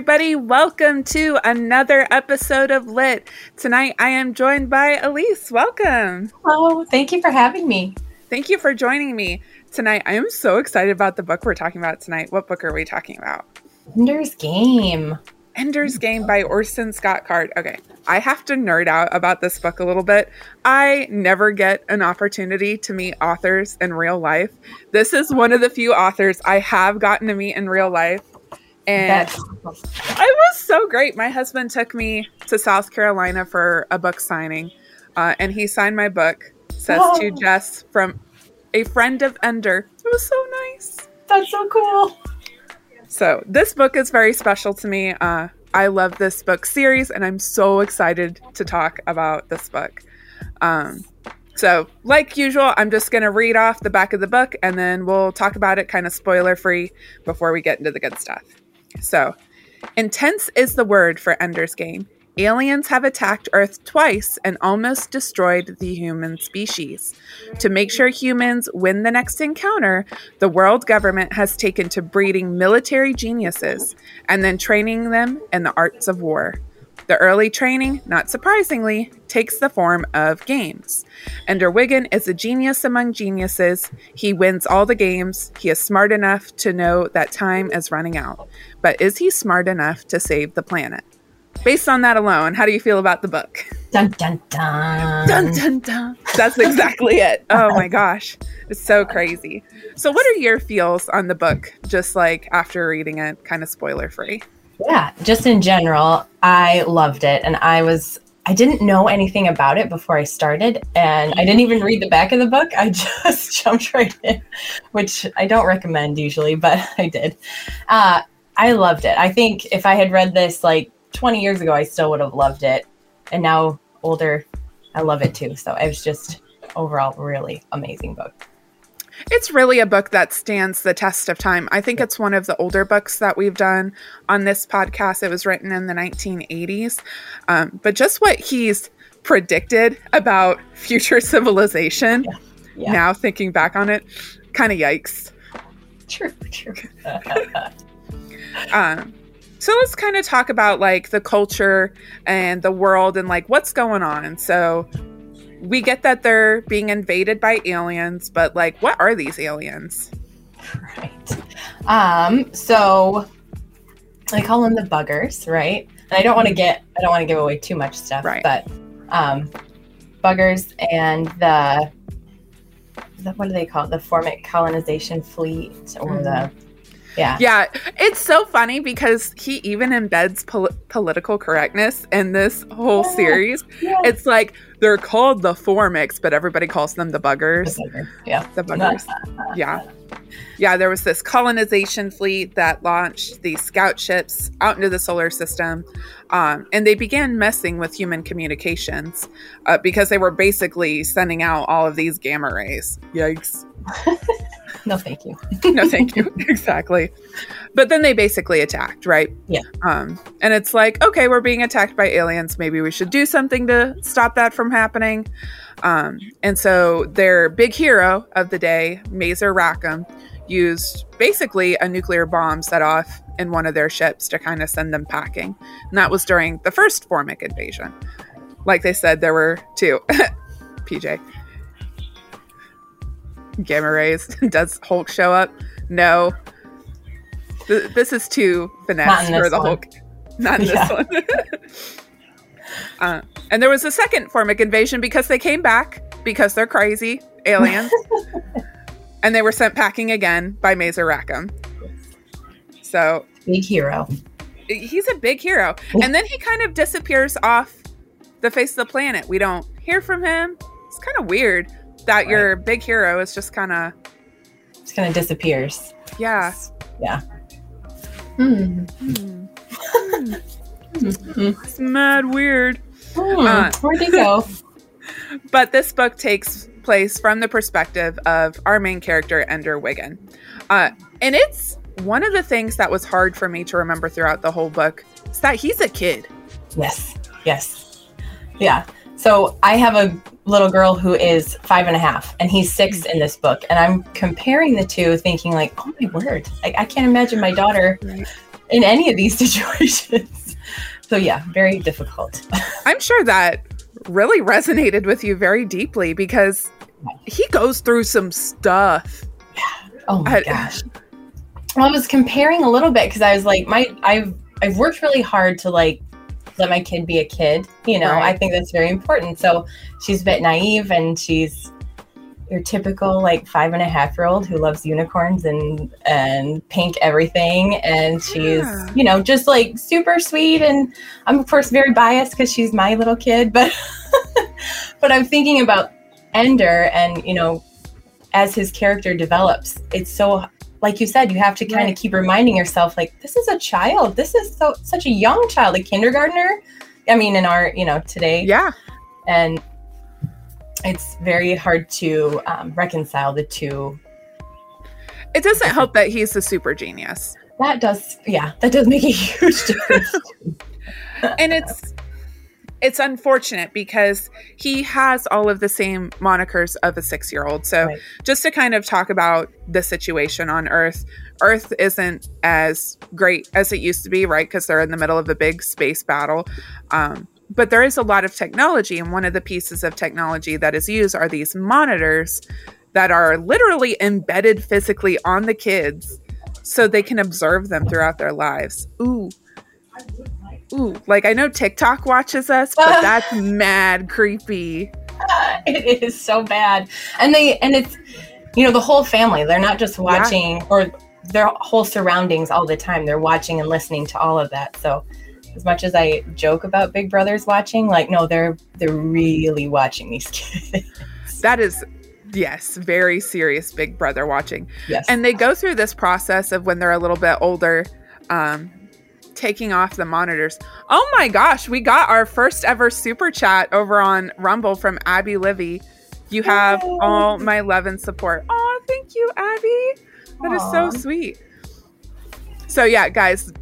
everybody. Welcome to another episode of Lit. Tonight I am joined by Elise. Welcome. Oh, thank you for having me. Thank you for joining me tonight. I am so excited about the book we're talking about tonight. What book are we talking about? Ender's Game. Ender's Game by Orson Scott Card. Okay, I have to nerd out about this book a little bit. I never get an opportunity to meet authors in real life. This is one of the few authors I have gotten to meet in real life. And it was so great. My husband took me to South Carolina for a book signing, uh, and he signed my book. Says oh. to Jess from a friend of Ender. It was so nice. That's so cool. So this book is very special to me. Uh, I love this book series, and I'm so excited to talk about this book. Um, so, like usual, I'm just going to read off the back of the book, and then we'll talk about it kind of spoiler free before we get into the good stuff. So, intense is the word for Ender's Game. Aliens have attacked Earth twice and almost destroyed the human species. To make sure humans win the next encounter, the world government has taken to breeding military geniuses and then training them in the arts of war. The early training, not surprisingly, takes the form of games. Ender Wiggin is a genius among geniuses. He wins all the games. He is smart enough to know that time is running out. But is he smart enough to save the planet? Based on that alone, how do you feel about the book? Dun dun dun. Dun dun dun. That's exactly it. Oh my gosh. It's so crazy. So what are your feels on the book just like after reading it, kind of spoiler free? Yeah, just in general, I loved it. And I was, I didn't know anything about it before I started. And I didn't even read the back of the book. I just jumped right in, which I don't recommend usually, but I did. Uh, I loved it. I think if I had read this like 20 years ago, I still would have loved it. And now, older, I love it too. So it was just overall really amazing book. It's really a book that stands the test of time. I think it's one of the older books that we've done on this podcast. It was written in the 1980s. Um, but just what he's predicted about future civilization, yeah. Yeah. now thinking back on it, kind of yikes. True, true. um, so let's kind of talk about like the culture and the world and like what's going on. So we get that they're being invaded by aliens, but like, what are these aliens? Right. Um, so I call them the buggers, right? And I don't want to get, I don't want to give away too much stuff, right. but um, buggers and the, the, what do they call it? The Formic colonization fleet or mm-hmm. the yeah. Yeah. It's so funny because he even embeds pol- political correctness in this whole yeah. series. Yeah. It's like they're called the Formics, but everybody calls them the buggers. The. Yeah. The buggers. yeah. Yeah, there was this colonization fleet that launched these scout ships out into the solar system. Um, and they began messing with human communications uh, because they were basically sending out all of these gamma rays. Yikes. no, thank you. no, thank you. exactly. But then they basically attacked, right? Yeah. Um, and it's like, okay, we're being attacked by aliens. Maybe we should do something to stop that from happening. Um, and so their big hero of the day, Mazer Rackham, used basically a nuclear bomb set off in one of their ships to kind of send them packing. And that was during the first Formic invasion. Like they said, there were two. PJ gamma rays. Does Hulk show up? No. Th- this is too finesse for the one. Hulk. Not in yeah. this one. uh, and there was a second Formic invasion because they came back because they're crazy aliens. and they were sent packing again by Mazer Rackham. So big hero. He's a big hero. And then he kind of disappears off the face of the planet. We don't hear from him. It's kind of weird that right. your big hero is just kind of just kind of disappears. Yeah. Yeah. Hmm. Hmm. it's mad weird. Hmm. Uh, Where'd he go? but this book takes place from the perspective of our main character, Ender Wiggin. Uh, and it's one of the things that was hard for me to remember throughout the whole book is that he's a kid. Yes. Yes. Yeah. So I have a little girl who is five and a half, and he's six in this book. And I'm comparing the two, thinking like, oh my word, I, I can't imagine my daughter in any of these situations. so yeah, very difficult. I'm sure that really resonated with you very deeply because he goes through some stuff. Oh my I, gosh. Well, I was comparing a little bit because I was like, my I've I've worked really hard to like let my kid be a kid. You know, right. I think that's very important. So she's a bit naive and she's your typical like five and a half year old who loves unicorns and and pink everything and she's yeah. you know just like super sweet and i'm of course very biased because she's my little kid but but i'm thinking about ender and you know as his character develops it's so like you said you have to kind of keep reminding yourself like this is a child this is so such a young child a kindergartner i mean in our you know today yeah and it's very hard to um, reconcile the two. It doesn't help that he's a super genius. That does, yeah, that does make a huge difference. and it's it's unfortunate because he has all of the same monikers of a six year old. So, right. just to kind of talk about the situation on Earth, Earth isn't as great as it used to be, right? Because they're in the middle of a big space battle. Um, but there is a lot of technology, and one of the pieces of technology that is used are these monitors that are literally embedded physically on the kids so they can observe them throughout their lives. Ooh. Ooh, like I know TikTok watches us, but that's mad creepy. It is so bad. And they and it's you know the whole family. They're not just watching yeah. or their whole surroundings all the time. They're watching and listening to all of that. So as much as I joke about Big Brothers watching, like no, they're they're really watching these kids. That is yes, very serious Big Brother watching. Yes. And they go through this process of when they're a little bit older, um, taking off the monitors. Oh my gosh, we got our first ever super chat over on Rumble from Abby Livy. You have Yay. all my love and support. Oh, thank you, Abby. That Aww. is so sweet. So yeah, guys,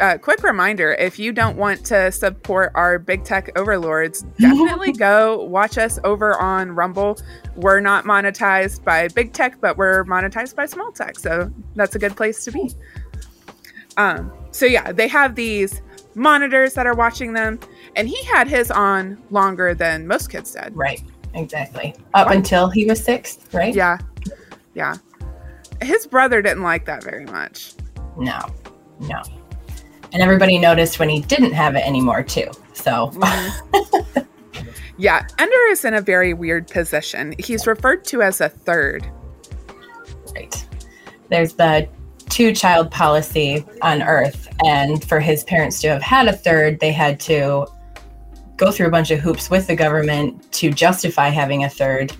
uh, quick reminder if you don't want to support our big tech overlords, definitely go watch us over on Rumble. We're not monetized by big tech, but we're monetized by small tech. So that's a good place to be. Um, so, yeah, they have these monitors that are watching them, and he had his on longer than most kids did. Right, exactly. Up until he was six, right? Yeah, yeah. His brother didn't like that very much. No, no and everybody noticed when he didn't have it anymore too. So. Mm-hmm. yeah, Ender is in a very weird position. He's referred to as a third. Right. There's the two child policy on Earth, and for his parents to have had a third, they had to go through a bunch of hoops with the government to justify having a third.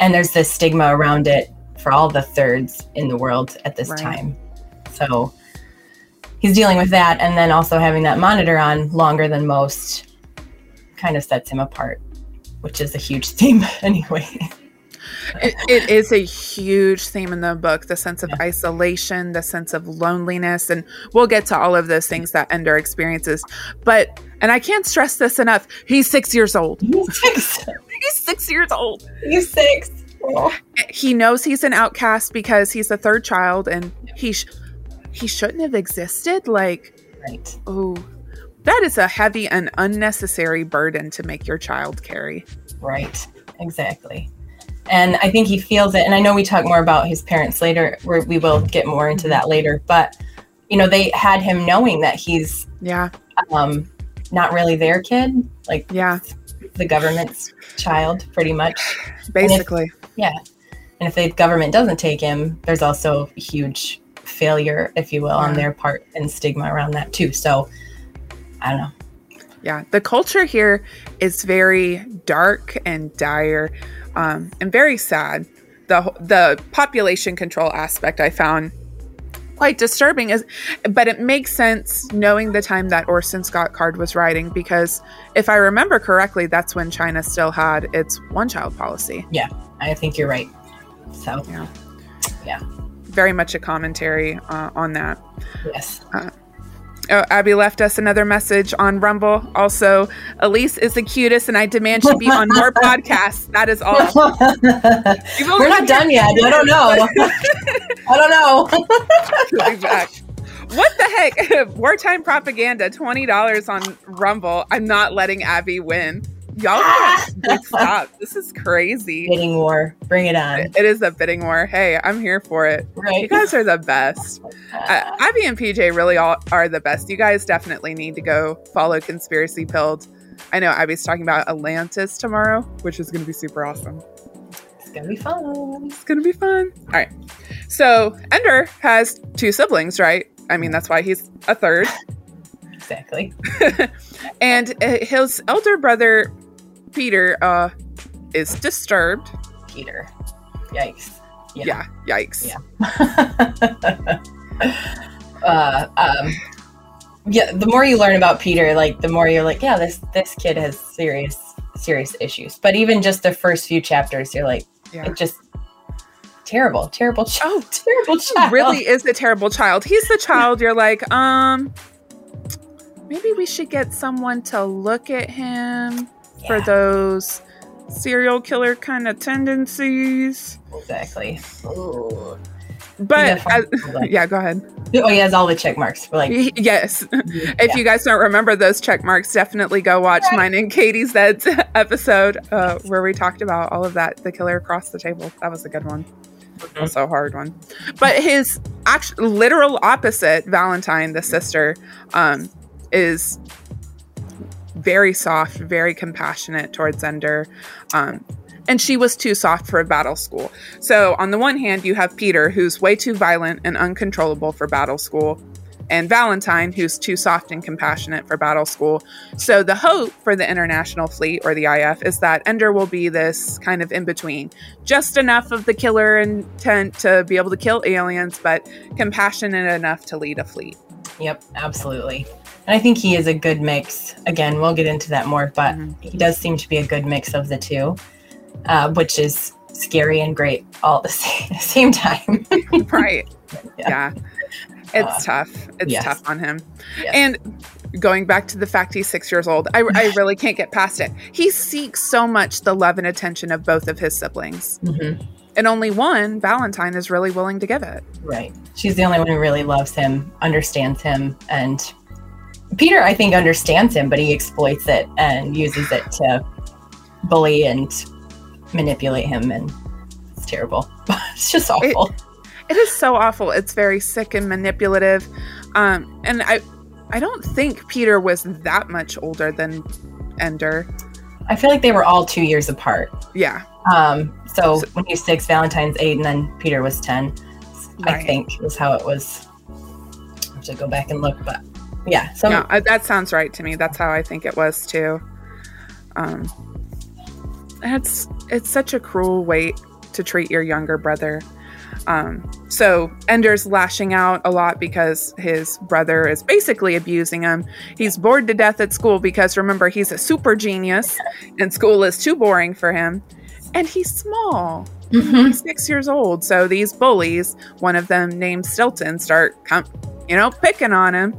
And there's this stigma around it for all the thirds in the world at this right. time. So he's dealing with that and then also having that monitor on longer than most kind of sets him apart which is a huge theme anyway it, it is a huge theme in the book the sense of yeah. isolation the sense of loneliness and we'll get to all of those things that ender experiences but and i can't stress this enough he's six years old he's six, he's six years old he's six oh. he knows he's an outcast because he's the third child and he's he shouldn't have existed. Like, right. Oh, that is a heavy and unnecessary burden to make your child carry. Right. Exactly. And I think he feels it. And I know we talk more about his parents later, where we will get more into that later. But you know, they had him knowing that he's yeah, um, not really their kid, like yeah, the government's child, pretty much. Basically, if, yeah. And if the government doesn't take him, there's also huge failure, if you will, yeah. on their part and stigma around that too. So I don't know. Yeah, the culture here is very dark and dire um, and very sad. The the population control aspect I found quite disturbing is but it makes sense knowing the time that Orson Scott Card was writing because if I remember correctly that's when China still had its one child policy. Yeah, I think you're right. So yeah. Yeah very much a commentary uh, on that. Yes. Uh, oh, Abby left us another message on Rumble. Also, Elise is the cutest, and I demand she be on more podcasts. That is all. We're not done yet. I don't know. I don't know. back. what the heck? Wartime propaganda, twenty dollars on Rumble. I'm not letting Abby win. Y'all can't stop. This is crazy. Bidding war. Bring it on. It is a bidding war. Hey, I'm here for it. Right. You guys are the best. Uh, Abby and PJ really all are the best. You guys definitely need to go follow Conspiracy Pilled. I know Abby's talking about Atlantis tomorrow, which is going to be super awesome. It's gonna be fun. It's going to be fun. All right. So Ender has two siblings, right? I mean, that's why he's a third. Exactly. and uh, his elder brother, Peter, uh, is disturbed. Peter. Yikes. Yeah. Yikes. Yeah. uh, um, yeah. The more you learn about Peter, like the more you're like, yeah, this this kid has serious serious issues. But even just the first few chapters, you're like, Yeah. it just terrible, terrible, ch- Oh, terrible child. really is a terrible child. He's the child you're like, um, maybe we should get someone to look at him for those serial killer kind of tendencies. exactly. Ooh. But Yeah, yeah, go ahead. Oh, he has all the check marks. We're like, Yes. If yeah. you guys don't remember those check marks, definitely go watch Right. mine and Katie's Zed's episode uh, where we talked about all of that. The killer across the table. That was a good one. Mhm. Also a hard one. But his actual literal opposite, Valentine, the sister, um, is very soft, very compassionate towards Ender. Um, and she was too soft for a battle school. So, on the one hand, you have Peter, who's way too violent and uncontrollable for battle school, and Valentine, who's too soft and compassionate for battle school. So, the hope for the International Fleet or the IF is that Ender will be this kind of in between, just enough of the killer intent to be able to kill aliens, but compassionate enough to lead a fleet. Yep, absolutely. And I think he is a good mix. Again, we'll get into that more, but Mhm. he does seem to be a good mix of the two, uh, which is scary and great all at the same, same time. right. Yeah. Yeah. It's Uh, tough. It's yes. tough on him. Yes. And going back to the fact he's six years old, I, I really can't get past it. He seeks so much the love and attention of both of his siblings. Mhm. And only one, Valentine, is really willing to give it. Right. She's the only one who really loves him, understands him, and Peter, I think, understands him, but he exploits it and uses it to bully and manipulate him, and it's terrible. it's just awful. It is so awful. It's very sick and manipulative. Um, and I I don't think Peter was that much older than Ender. I feel like they were all two years apart. Yeah. Um, so, So- when he was six, Valentine's eight, and then Peter was ten. I think was how it was. I have to go back and look, but yeah. So yeah, uh, that sounds right to me. That's how I think it was too. Um, it's it's such a cruel way to treat your younger brother. Um, so Ender's lashing out a lot because his brother is basically abusing him. He's bored to death at school because remember he's a super genius, and school is too boring for him. And he's small. Mhm. He's six years old. So these bullies, one of them named Stilson, start com- you know, picking on him.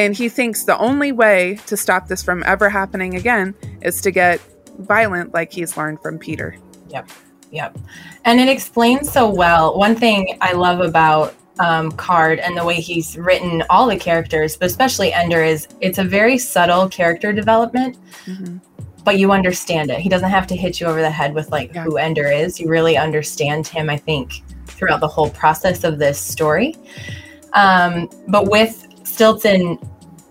And he thinks the only way to stop this from ever happening again is to get violent like he's learned from Peter. Yep. Yep. And it explains so well. One thing I love about um, Card and the way he's written all the characters, but especially Ender, is it's a very subtle character development, but you understand it. He doesn't have to hit you over the head with like Yeah. who Ender is. You really understand him, I think, throughout the whole process of this story. Um, but with Stilson,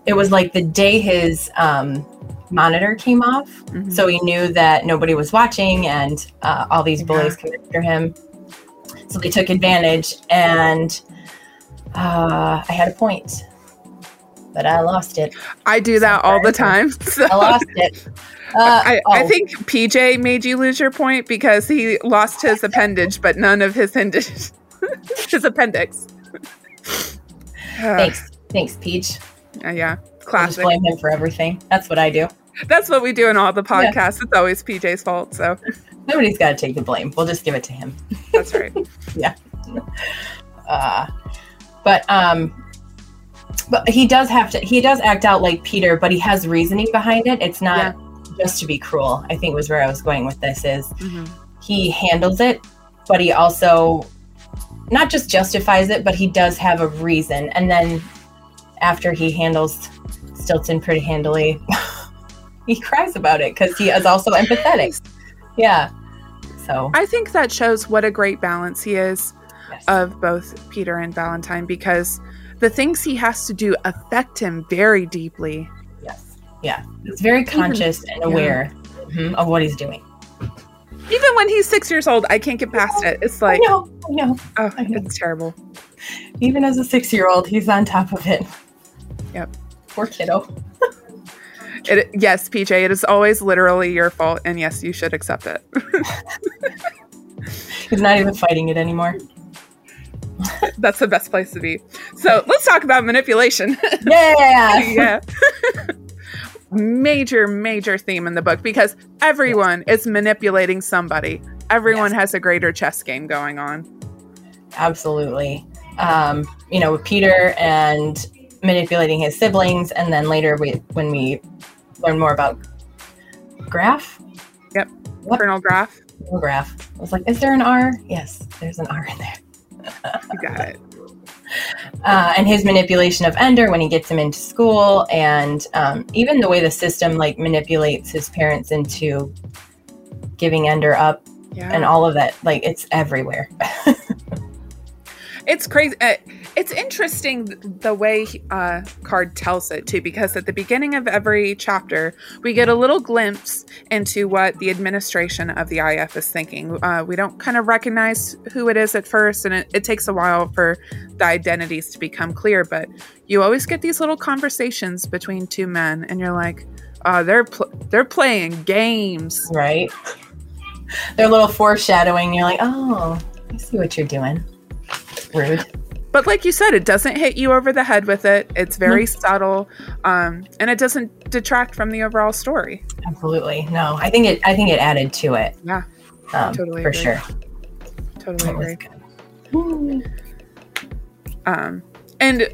it was like the day his um, monitor came off, Mhm. so he knew that nobody was watching and uh, all these bullies Yeah. came after him. So they took advantage, and uh, I had a point, but I lost it. I do that all the time. So I lost it. Uh, I, I oh, think PJ made you lose your point because he lost his appendage, but none of his his appendix. Thanks, thanks, Peach. Uh, yeah, classic. blame him for everything. That's what I do. That's what we do in all the podcasts. It's always PJ's fault. So Nobody's got to take the blame. We'll just give it to him. that's right. Yeah. Uh, but um, but he does have to. He does act out like Peter, but he has reasoning behind it. It's not just to be cruel. I think was where I was going with this. Is Mhm. he handles it, but he also not just justifies it, but he does have a reason. And then after he handles Stilson pretty handily, he cries about it because he is also empathetic. Yeah. So I think that shows what a great balance he is yes. of both Peter and Valentine because the things he has to do affect him very deeply. yes. Yeah. He's very conscious and yeah. aware mhm, of what he's doing. Even when he's six years old, I can't get past it. It's like, I know. I know. oh, I know. it's terrible. Even as a six year old, he's on top of it. Yep. Poor kiddo. It, yes, PJ, it is always literally your fault, and yes, you should accept it. He's not even fighting it anymore. That's the best place to be. So let's talk about manipulation. Yeah. yeah. major, major theme in the book because everyone is manipulating somebody. Everyone has a greater chess game going on. Absolutely. Um, you know, with Peter and manipulating his siblings, and then later we, when we learn more about Graf, Yep. Colonel Graff, Graf, I was like, is there an R? Yes, there's an R in there. you got it. uh, and his manipulation of Ender when he gets him into school, and um, even the way the system like manipulates his parents into giving Ender up, Yeah. and all of that. Like it's everywhere. it's crazy. Uh, it's interesting the way uh, Card tells it too, because at the beginning of every chapter, we get a little glimpse into what the administration of the IF is thinking. Uh, we don't kind of recognize who it is at first, and it, it takes a while for the identities to become clear. But you always get these little conversations between two men, and you're like, "Oh, they're pl- they're playing games." right? They're a little foreshadowing. You're like, oh, I see what you're doing. Rude. But like you said, it doesn't hit you over the head with it. It's very subtle, um, and it doesn't detract from the overall story. Absolutely. No, I think it. I think it added to it. Yeah, Um, Totally for agree. sure. totally agree. Um, and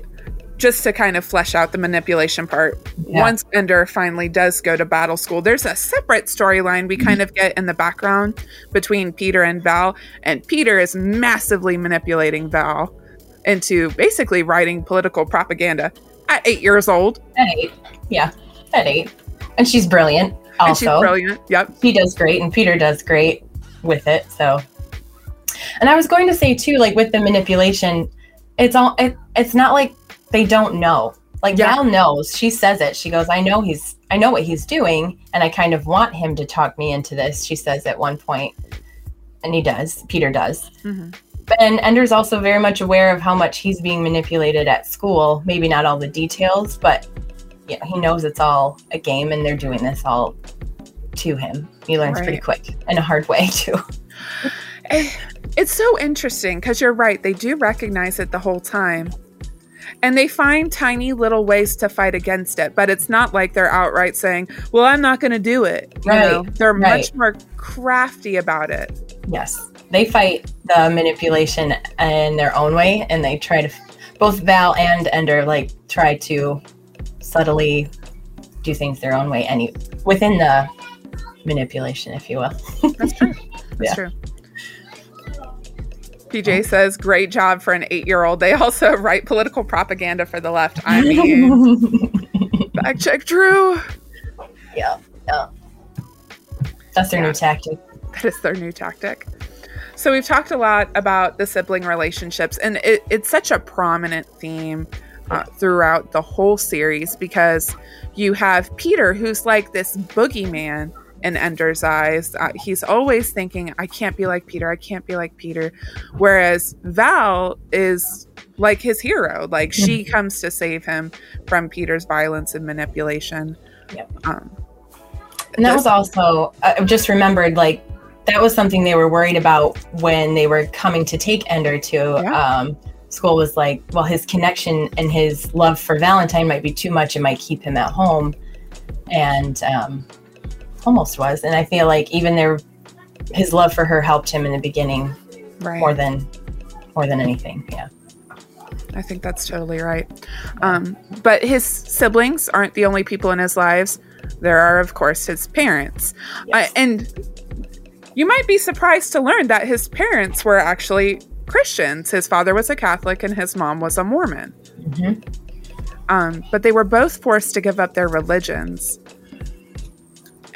just to kind of flesh out the manipulation part, Yeah. once Ender finally does go to battle school, there's a separate storyline we kind of get in the background between Peter and Val, and Peter is massively manipulating Val into basically writing political propaganda at eight years old. At eight. Yeah, at eight. And she's brilliant. And she's Also, brilliant. Yep. he does great, and Peter does great with it. So, and I was going to say too, like with the manipulation, it's all. It, it's not like they don't know. Like Yeah. Val knows. She says it. She goes, "I know he's. I know what he's doing, and I kind of want him to talk me into this." She says at one point, and he does. Peter does. Mhm. And Ender's also very much aware of how much he's being manipulated at school. Maybe not all the details, but yeah, he knows it's all a game and they're doing this all to him. He learns pretty quick in a hard way too. It's so interesting because you're right. They do recognize it the whole time. And they find tiny little ways to fight against it, but it's not like they're outright saying, Well, I'm not going to do it. You Right, know, they're much more crafty about it. Yes, they fight the manipulation in their own way, and they try to. Both Val and Ender like try to subtly do things their own way, any within the manipulation, if you will. That's true. That's Yeah. true. PJ says, Great job for an eight year old. They also write political propaganda for the left. I mean, fact check Drew. yeah, yeah. That's their Yeah. new tactic. That is their new tactic. So we've talked a lot about the sibling relationships, and it, it's such a prominent theme uh, throughout the whole series because you have Peter, who's like this boogeyman in Ender's eyes. Uh, he's always thinking, "I can't be like Peter. I can't be like Peter," whereas Val is like his hero. Like she comes to save him from Peter's violence and manipulation. Yep. Um, And that was also, I just remembered, like, that was something they were worried about when they were coming to take Ender to Yeah. um, school. Was like, well, his connection and his love for Valentine might be too much. It might keep him at home, and um, almost was. And I feel like even there, his love for her helped him in the beginning right. more than more than anything. Yeah. I think that's totally right. Um, but his siblings aren't the only people in his lives. There are, of course, his parents. Yes. Uh, and you might be surprised to learn that his parents were actually Christians. His father was a Catholic and his mom was a Mormon. Mhm. Um, but they were both forced to give up their religions.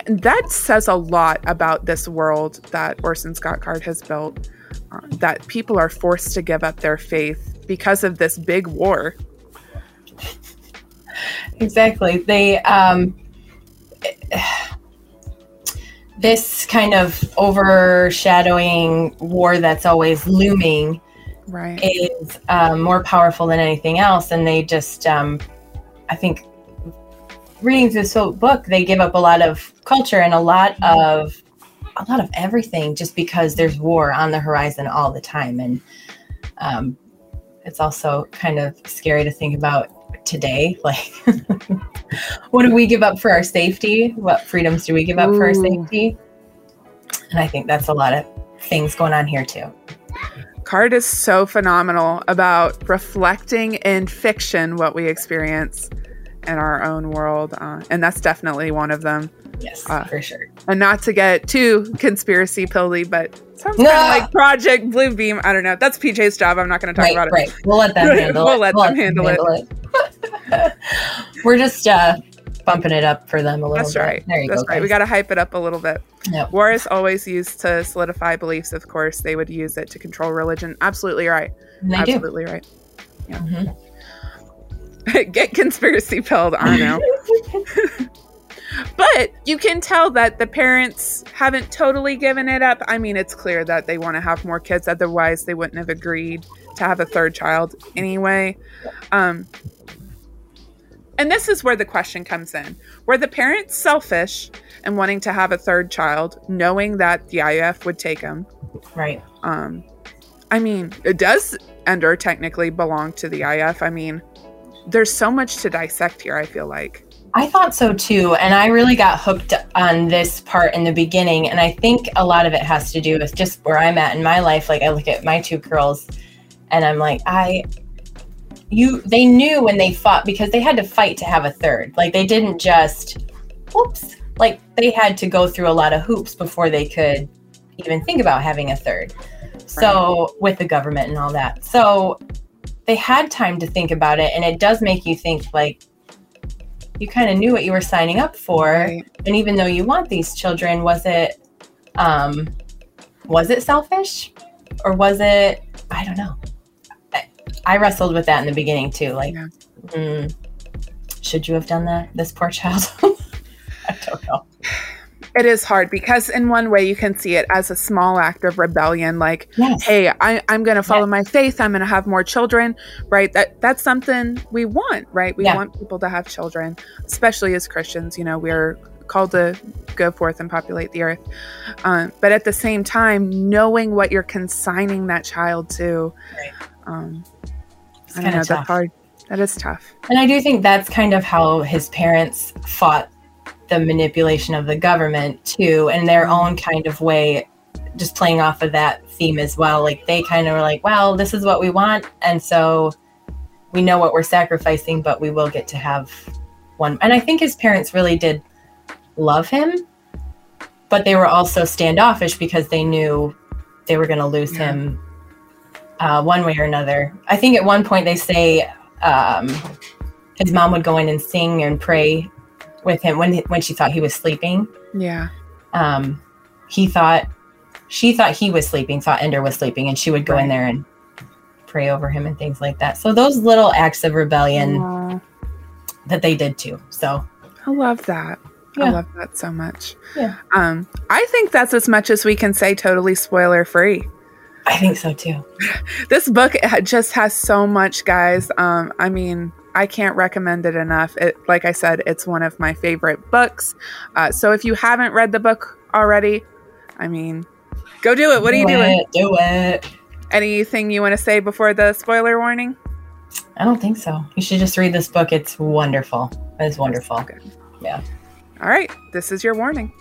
And that says a lot about this world that Orson Scott Card has built. Uh, that people are forced to give up their faith because of this big war. Exactly. They um, this kind of overshadowing war that's always looming Right. is um, more powerful than anything else, and they just um, I think reading through this book, they give up a lot of culture and a lot of a lot of everything just because there's war on the horizon all the time, and um, it's also kind of scary to think about today. Like, what do we give up for our safety? What freedoms do we give up for our safety? And I think that's a lot of things going on here too. Card is so phenomenal about reflecting in fiction what we experience in our own world. Uh, and that's definitely one of them. Yes, Ah. for sure. And not to get too conspiracy pilly, but sounds kind of like Project Bluebeam. I don't know. That's PJ's job. I'm not going to talk Right, about it. right. We'll let them handle We'll it. let them handle it. it. We're just uh, bumping it up for them a little That's bit. right. There you That's go. right. We got to hype it up a little bit. Yep. War is always used to solidify beliefs, of course. They would use it to control religion. Absolutely right. They do. Absolutely right. Mhm. Get conspiracy pilled, I know. but you can tell that the parents haven't totally given it up. I mean, it's clear that they want to have more kids, otherwise, they wouldn't have agreed to have a third child anyway. Um, and this is where the question comes in were the parents selfish and wanting to have a third child, knowing that the IF would take them? Right. Um, I mean, it does Ender technically belong to the IF. I mean, there's so much to dissect here, I feel like. I thought so too. And I really got hooked on this part in the beginning. And I think a lot of it has to do with just where I'm at in my life. Like I look at my two girls and I'm like, I you they knew when they fought because they had to fight to have a third. Like they didn't just whoops. Like they had to go through a lot of hoops before they could even think about having a third. So with the government and all that. So they had time to think about it and it does make you think like you kind of knew what you were signing up for. Right. and even though you want these children was it um was it selfish? Or was it i don't know. I, I wrestled with that in the beginning too like Yeah. mm, should you have done that this poor child? I don't know It is hard because, in one way, you can see it as a small act of rebellion. Like, yes hey, I, I'm going to follow my faith. I'm going to have more children, right? That that's something we want, right? We Yeah. want people to have children, especially as Christians. You know, we're called to go forth and populate the earth. Um, but at the same time, knowing what you're consigning that child to, Right. um, I don't know, of that's hard. That is tough. And I do think that's kind of how his parents fought the manipulation of the government too, in their own kind of way, just playing off of that theme as well. Like they kind of were like, well, this is what we want. And so we know what we're sacrificing, but we will get to have one. And I think his parents really did love him, but they were also standoffish because they knew they were going to lose Yeah. him uh, one way or another. I think at one point they say, um, his mom would go in and sing and pray with him when when she thought he was sleeping. Yeah. Um, he thought she thought he was sleeping, thought Ender was sleeping, and she would go in there and pray over him and things like that. So those little acts of rebellion that they did too. So I love that. I love that so much. Yeah. Um, I think that's as much as we can say totally spoiler free. I think so too. this book just has so much guys um i mean i can't recommend it enough it like i said it's one of my favorite books uh, so if you haven't read the book already i mean go do it what are you Do doing it, Do it. anything you want to say before the spoiler warning I don't think so. You should just read this book. It's wonderful. It's wonderful. Yeah. all right this is your warning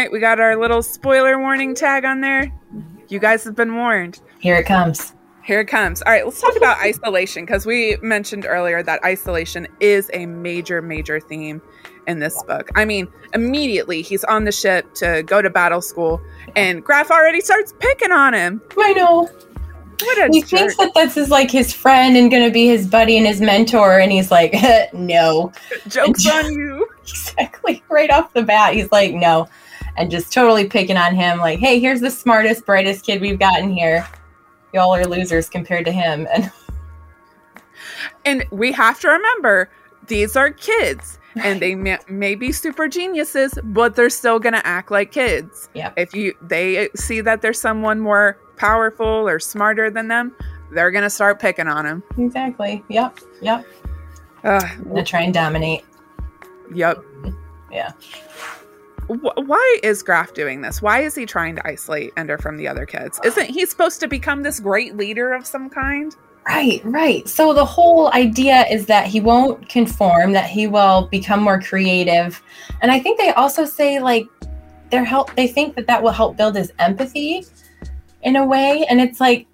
right we got our little spoiler warning tag on there you guys have been warned Here it comes. Here it comes. All right, let's talk about isolation because we mentioned earlier that isolation is a major, major theme in this book. I mean, immediately he's on the ship to go to battle school, and Graff already starts picking on him. I know. What a He jerk. thinks that this is like his friend and going to be his buddy and his mentor, and he's like, no. Joke's on you. Exactly. Right off the bat, he's like, no. And just totally picking on him, like, hey, here's the smartest, brightest kid we've gotten here. Y'all are losers compared to him. And And we have to remember these are kids. And they may, may be super geniuses, but they're still gonna act like kids. Yep. If you they see that there's someone more powerful or smarter than them, they're gonna start picking on them. exactly. Yep. Yep. Uh, Gonna try and dominate. yep. Yeah. Wh- why is Graff doing this? Why is he trying to isolate Ender from the other kids? Isn't he supposed to become this great leader of some kind? Right, right. So the whole idea is that he won't conform, that he will become more creative. And I think they also say like they're help they think that that will help build his empathy in a way and it's like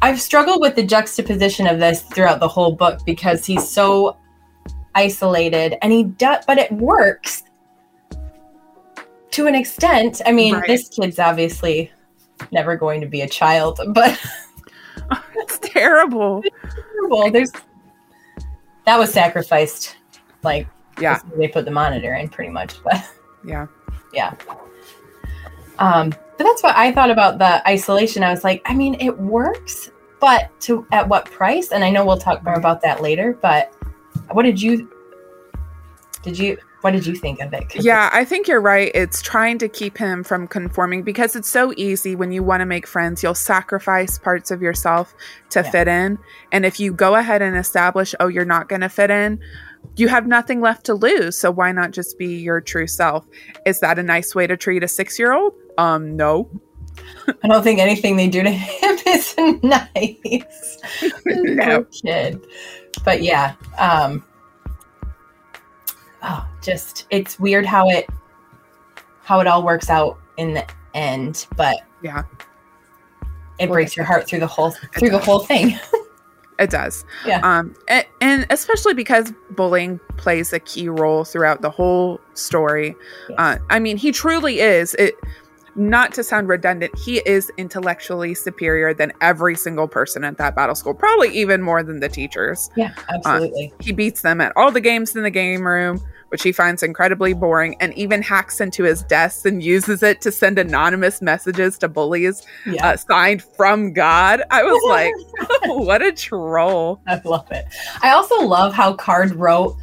I've struggled with the juxtaposition of this throughout the whole book because he's so isolated and he does but it works to an extent. I mean, Right. this kid's obviously never going to be a child, but It's terrible. well, there's that was sacrificed. Like, Yeah, they put the monitor in pretty much, but yeah. yeah. Um, but that's what I thought about the isolation. I was like, I mean, it works, but to at what price? And I know we'll talk more about that later. But what did you? Did you? What did you think of it? Yeah, I think you're right. It's trying to keep him from conforming because it's so easy when you want to make friends, you'll sacrifice parts of yourself to Yeah. fit in. And if you go ahead and establish, oh, you're not going to fit in, you have nothing left to lose. So why not just be your true self? Is that a nice way to treat a six year old? Um, no. I don't think anything they do to him is nice. No. Kid. But yeah, um oh, just it's weird how it how it all works out in the end, but Yeah. it breaks your heart through the whole through the whole thing. It does. Yeah. Um, and, and especially because bullying plays a key role throughout the whole story. Yes. Uh, I mean, he truly is. It not to sound redundant, he is intellectually superior than every single person at that battle school, probably even more than the teachers. yeah, absolutely. He beats them at all the games in the game room, which he finds incredibly boring, and even hacks into his desk and uses it to send anonymous messages to bullies yeah, uh, signed from God. I was like, what a troll. I love it. I also love how Card wrote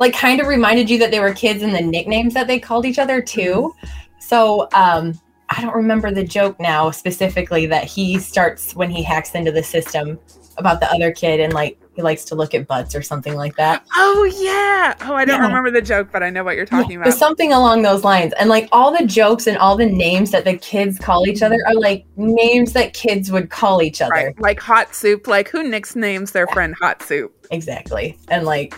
like kind of reminded you that they were kids and the nicknames that they called each other too. So um I don't remember the joke now specifically that he starts when he hacks into the system about the other kid and like he likes to look at butts or something like that. Oh yeah. Oh, I don't Yeah. remember the joke, but I know what you're talking Yeah, about. something along those lines. And like all the jokes and all the names that the kids call each other are like names that kids would call each other. Right. Like hot soup. Like who nicknames their friend hot soup? Exactly. And like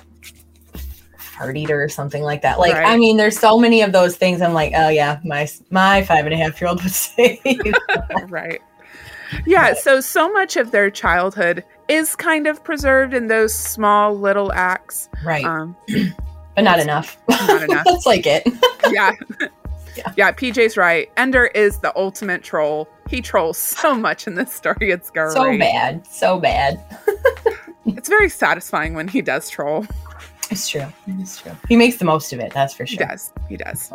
fart eater or something like that. Like, Right. I mean, there's so many of those things. I'm like, oh yeah, my my five and a half year old would say. right. Yeah, so so much of their childhood is kind of preserved in those small little acts. right. Um, but not enough. not enough. That's like it. yeah. Yeah. yeah. PJ's right. Ender is the ultimate troll. He trolls so much in this story. It's so bad. So bad. It's very satisfying when he does troll. It's true. It's true. He makes the most of it, that's for sure. He does. He does.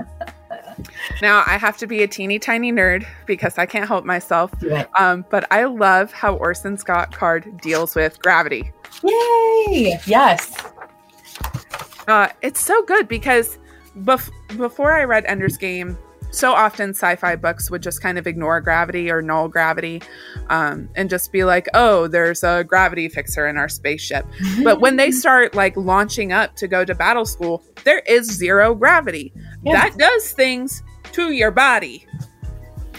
now I have to be a teeny tiny nerd because I can't help myself. It. Um, but I love how Orson Scott Card deals with gravity. Yay! Yes. Uh, it's so good because bef- before I read Ender's Game, so often sci-fi books would just kind of ignore gravity or null gravity, um, and just be like, "Oh, there's a gravity fixer in our spaceship." But when they start like launching up to go to battle school, there is zero gravity. Yeah. That does things to your body.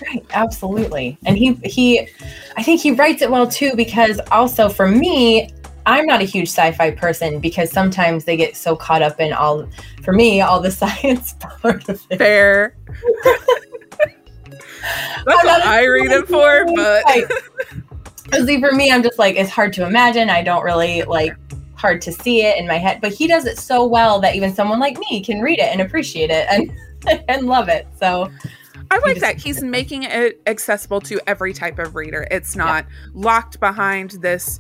Right, absolutely. And he he I think he writes it well too because also for me, I'm not a huge sci-fi person because sometimes they get so caught up in all for me, all the science part of it. Fair. That's what I read it for, but. See, for me, I'm just like it's hard to imagine. I don't really like hard to see it in my head, but he does it so well that even someone like me can read it and appreciate it and and love it. So I like that he's making it accessible to every type of reader. It's not yeah. locked behind this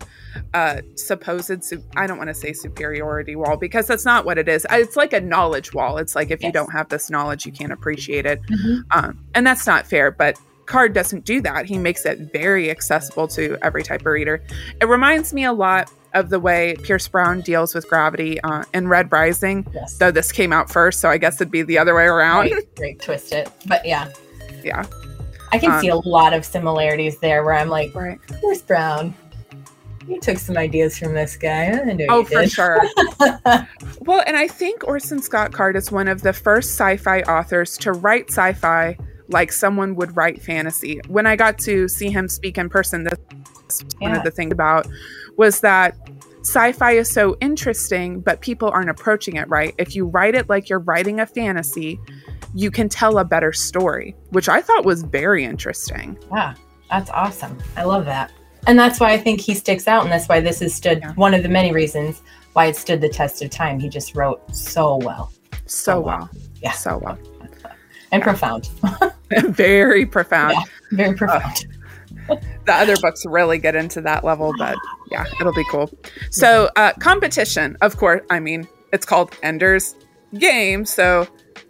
uh supposed su- I don't want to say superiority wall because that's not what it is. It's like a knowledge wall. It's like if yes. you don't have this knowledge, you can't appreciate it. Mm-hmm. Um, and that's not fair, but Card doesn't do that. He makes it very accessible to every type of reader. It reminds me a lot of the way Pierce Brown deals with gravity uh, in Red Rising. Yes. Though this came out first, so I guess it'd be the other way around. Right, right twist it. But yeah. Yeah. I can um, see a lot of similarities there where I'm like, right. Pierce Brown. You took some ideas from this guy. oh, for sure. well, and I think Orson Scott Card is one of the first sci fi authors to write sci fi like someone would write fantasy. When I got to see him speak in person, this yeah. one of the things about was that sci-fi is so interesting, but people aren't approaching it right. If you write it like you're writing a fantasy, you can tell a better story, which I thought was very interesting. Yeah, that's awesome. I love that. And that's why I think he sticks out, and that's why this has stood yeah. one of the many reasons why it stood the test of time. He just wrote so well. So, so well. well. Yeah. So well. And yeah. profound. very profound. Yeah, very profound. Uh, the other books really get into that level, but yeah, it'll be cool. So, uh, competition, of course, I mean, it's called Ender's Game. So,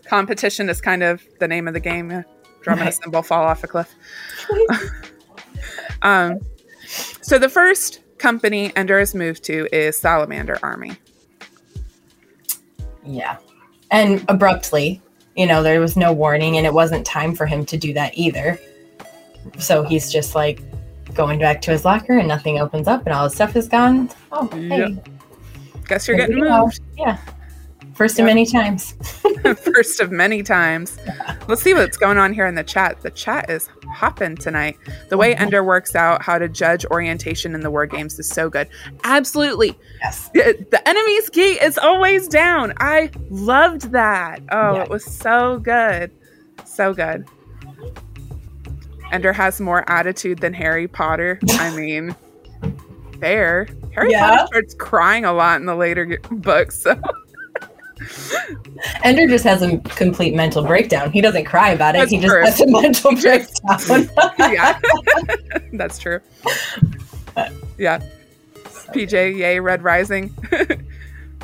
competition is kind of the name of the game. Drum and a cymbal fall off a cliff. um, so, the first company Ender has moved to is Salamander Army. Yeah. And abruptly, you know, there was no warning, and it wasn't time for him to do that either. So he's just like going back to his locker and nothing opens up and all his stuff is gone. Oh, hey. Guess you're getting moved. Yeah. First yep. of many times. First of many times. Let's see what's going on here in the chat. The chat is hopping tonight. The way mm-hmm. Ender works out how to judge orientation in the war games is so good. Absolutely. Yes. The, the enemy's gate is always down. I loved that. Oh, it was so good. So good. Ender has more attitude than Harry Potter. I mean, fair. Harry yeah. Potter starts crying a lot in the later books. So. Ender just has a complete mental breakdown. He doesn't cry about it. That's he just has a mental breakdown. yeah, that's true. Yeah, PJ, yay, Red Rising. it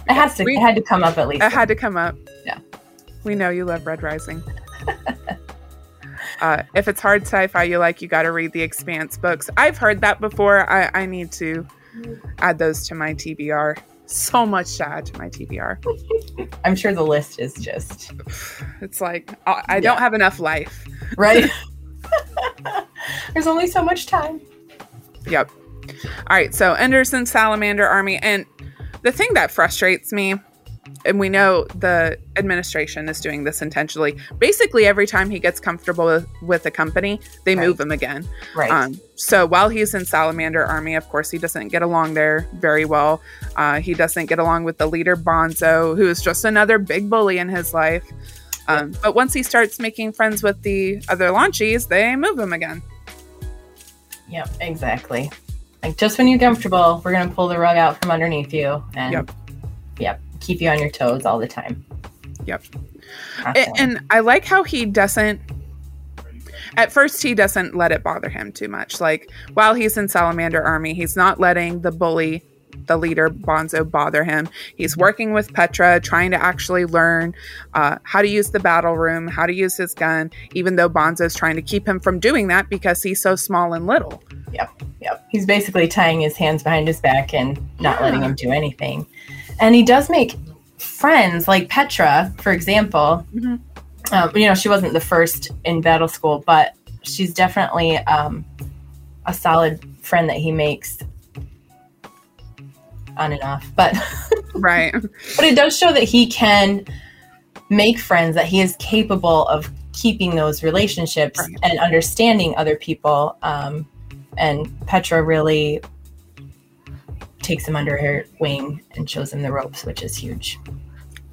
has to. We, it had to come up at least. It had to come up. Yeah, we know you love Red Rising. Uh, if it's hard sci-fi you like, you got to read the Expanse books. I've heard that before. I, I need to add those to my TBR. So much to add to my TBR. I'm sure the list is just. It's like I, I don't have enough life. Right. There's only so much time. Yep. All right. So Ender's in Salamander Army, and the thing that frustrates me and we know the administration is doing this intentionally. Basically, every time he gets comfortable with, with a company, they right. move him again. Right. Um, so while he's in Salamander Army, of course, he doesn't get along there very well. Uh, he doesn't get along with the leader Bonzo, who is just another big bully in his life. Um, but once he starts making friends with the other launchies, they move him again. Yep, exactly. Like just when you're comfortable, we're gonna pull the rug out from underneath you, and yep, yep keep you on your toes all the time. Yep. And, and I like how he doesn't at first he doesn't let it bother him too much. Like while he's in Salamander Army, he's not letting the bully, the leader Bonzo, bother him. He's working with Petra, trying to actually learn uh, how to use the battle room, how to use his gun, even though Bonzo's trying to keep him from doing that because he's so small and little. Yep, yep. He's basically tying his hands behind his back and not yeah. letting him do anything. And he does make friends, like Petra, for example. Mm-hmm. Um, you know, she wasn't the first in battle school, but she's definitely um, a solid friend that he makes on and off. But right, but it does show that he can make friends, that he is capable of keeping those relationships right. and understanding other people. Um, and Petra really takes him under her wing and shows him the ropes, which is huge.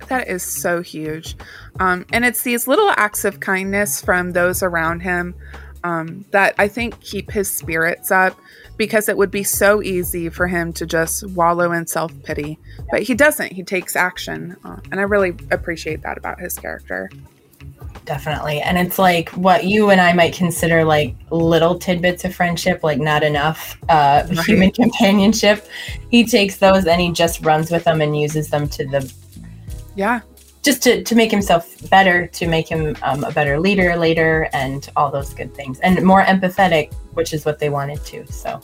That is so huge. Um, and it's these little acts of kindness from those around him um, that I think keep his spirits up because it would be so easy for him to just wallow in self pity. But he doesn't, he takes action. Uh, and I really appreciate that about his character. Definitely. And it's like what you and I might consider like little tidbits of friendship, like not enough uh, Right. human companionship. He takes those and he just runs with them and uses them to the Yeah, just to, to make himself better, to make him um, a better leader later, and all those good things, and more empathetic, which is what they wanted to. So,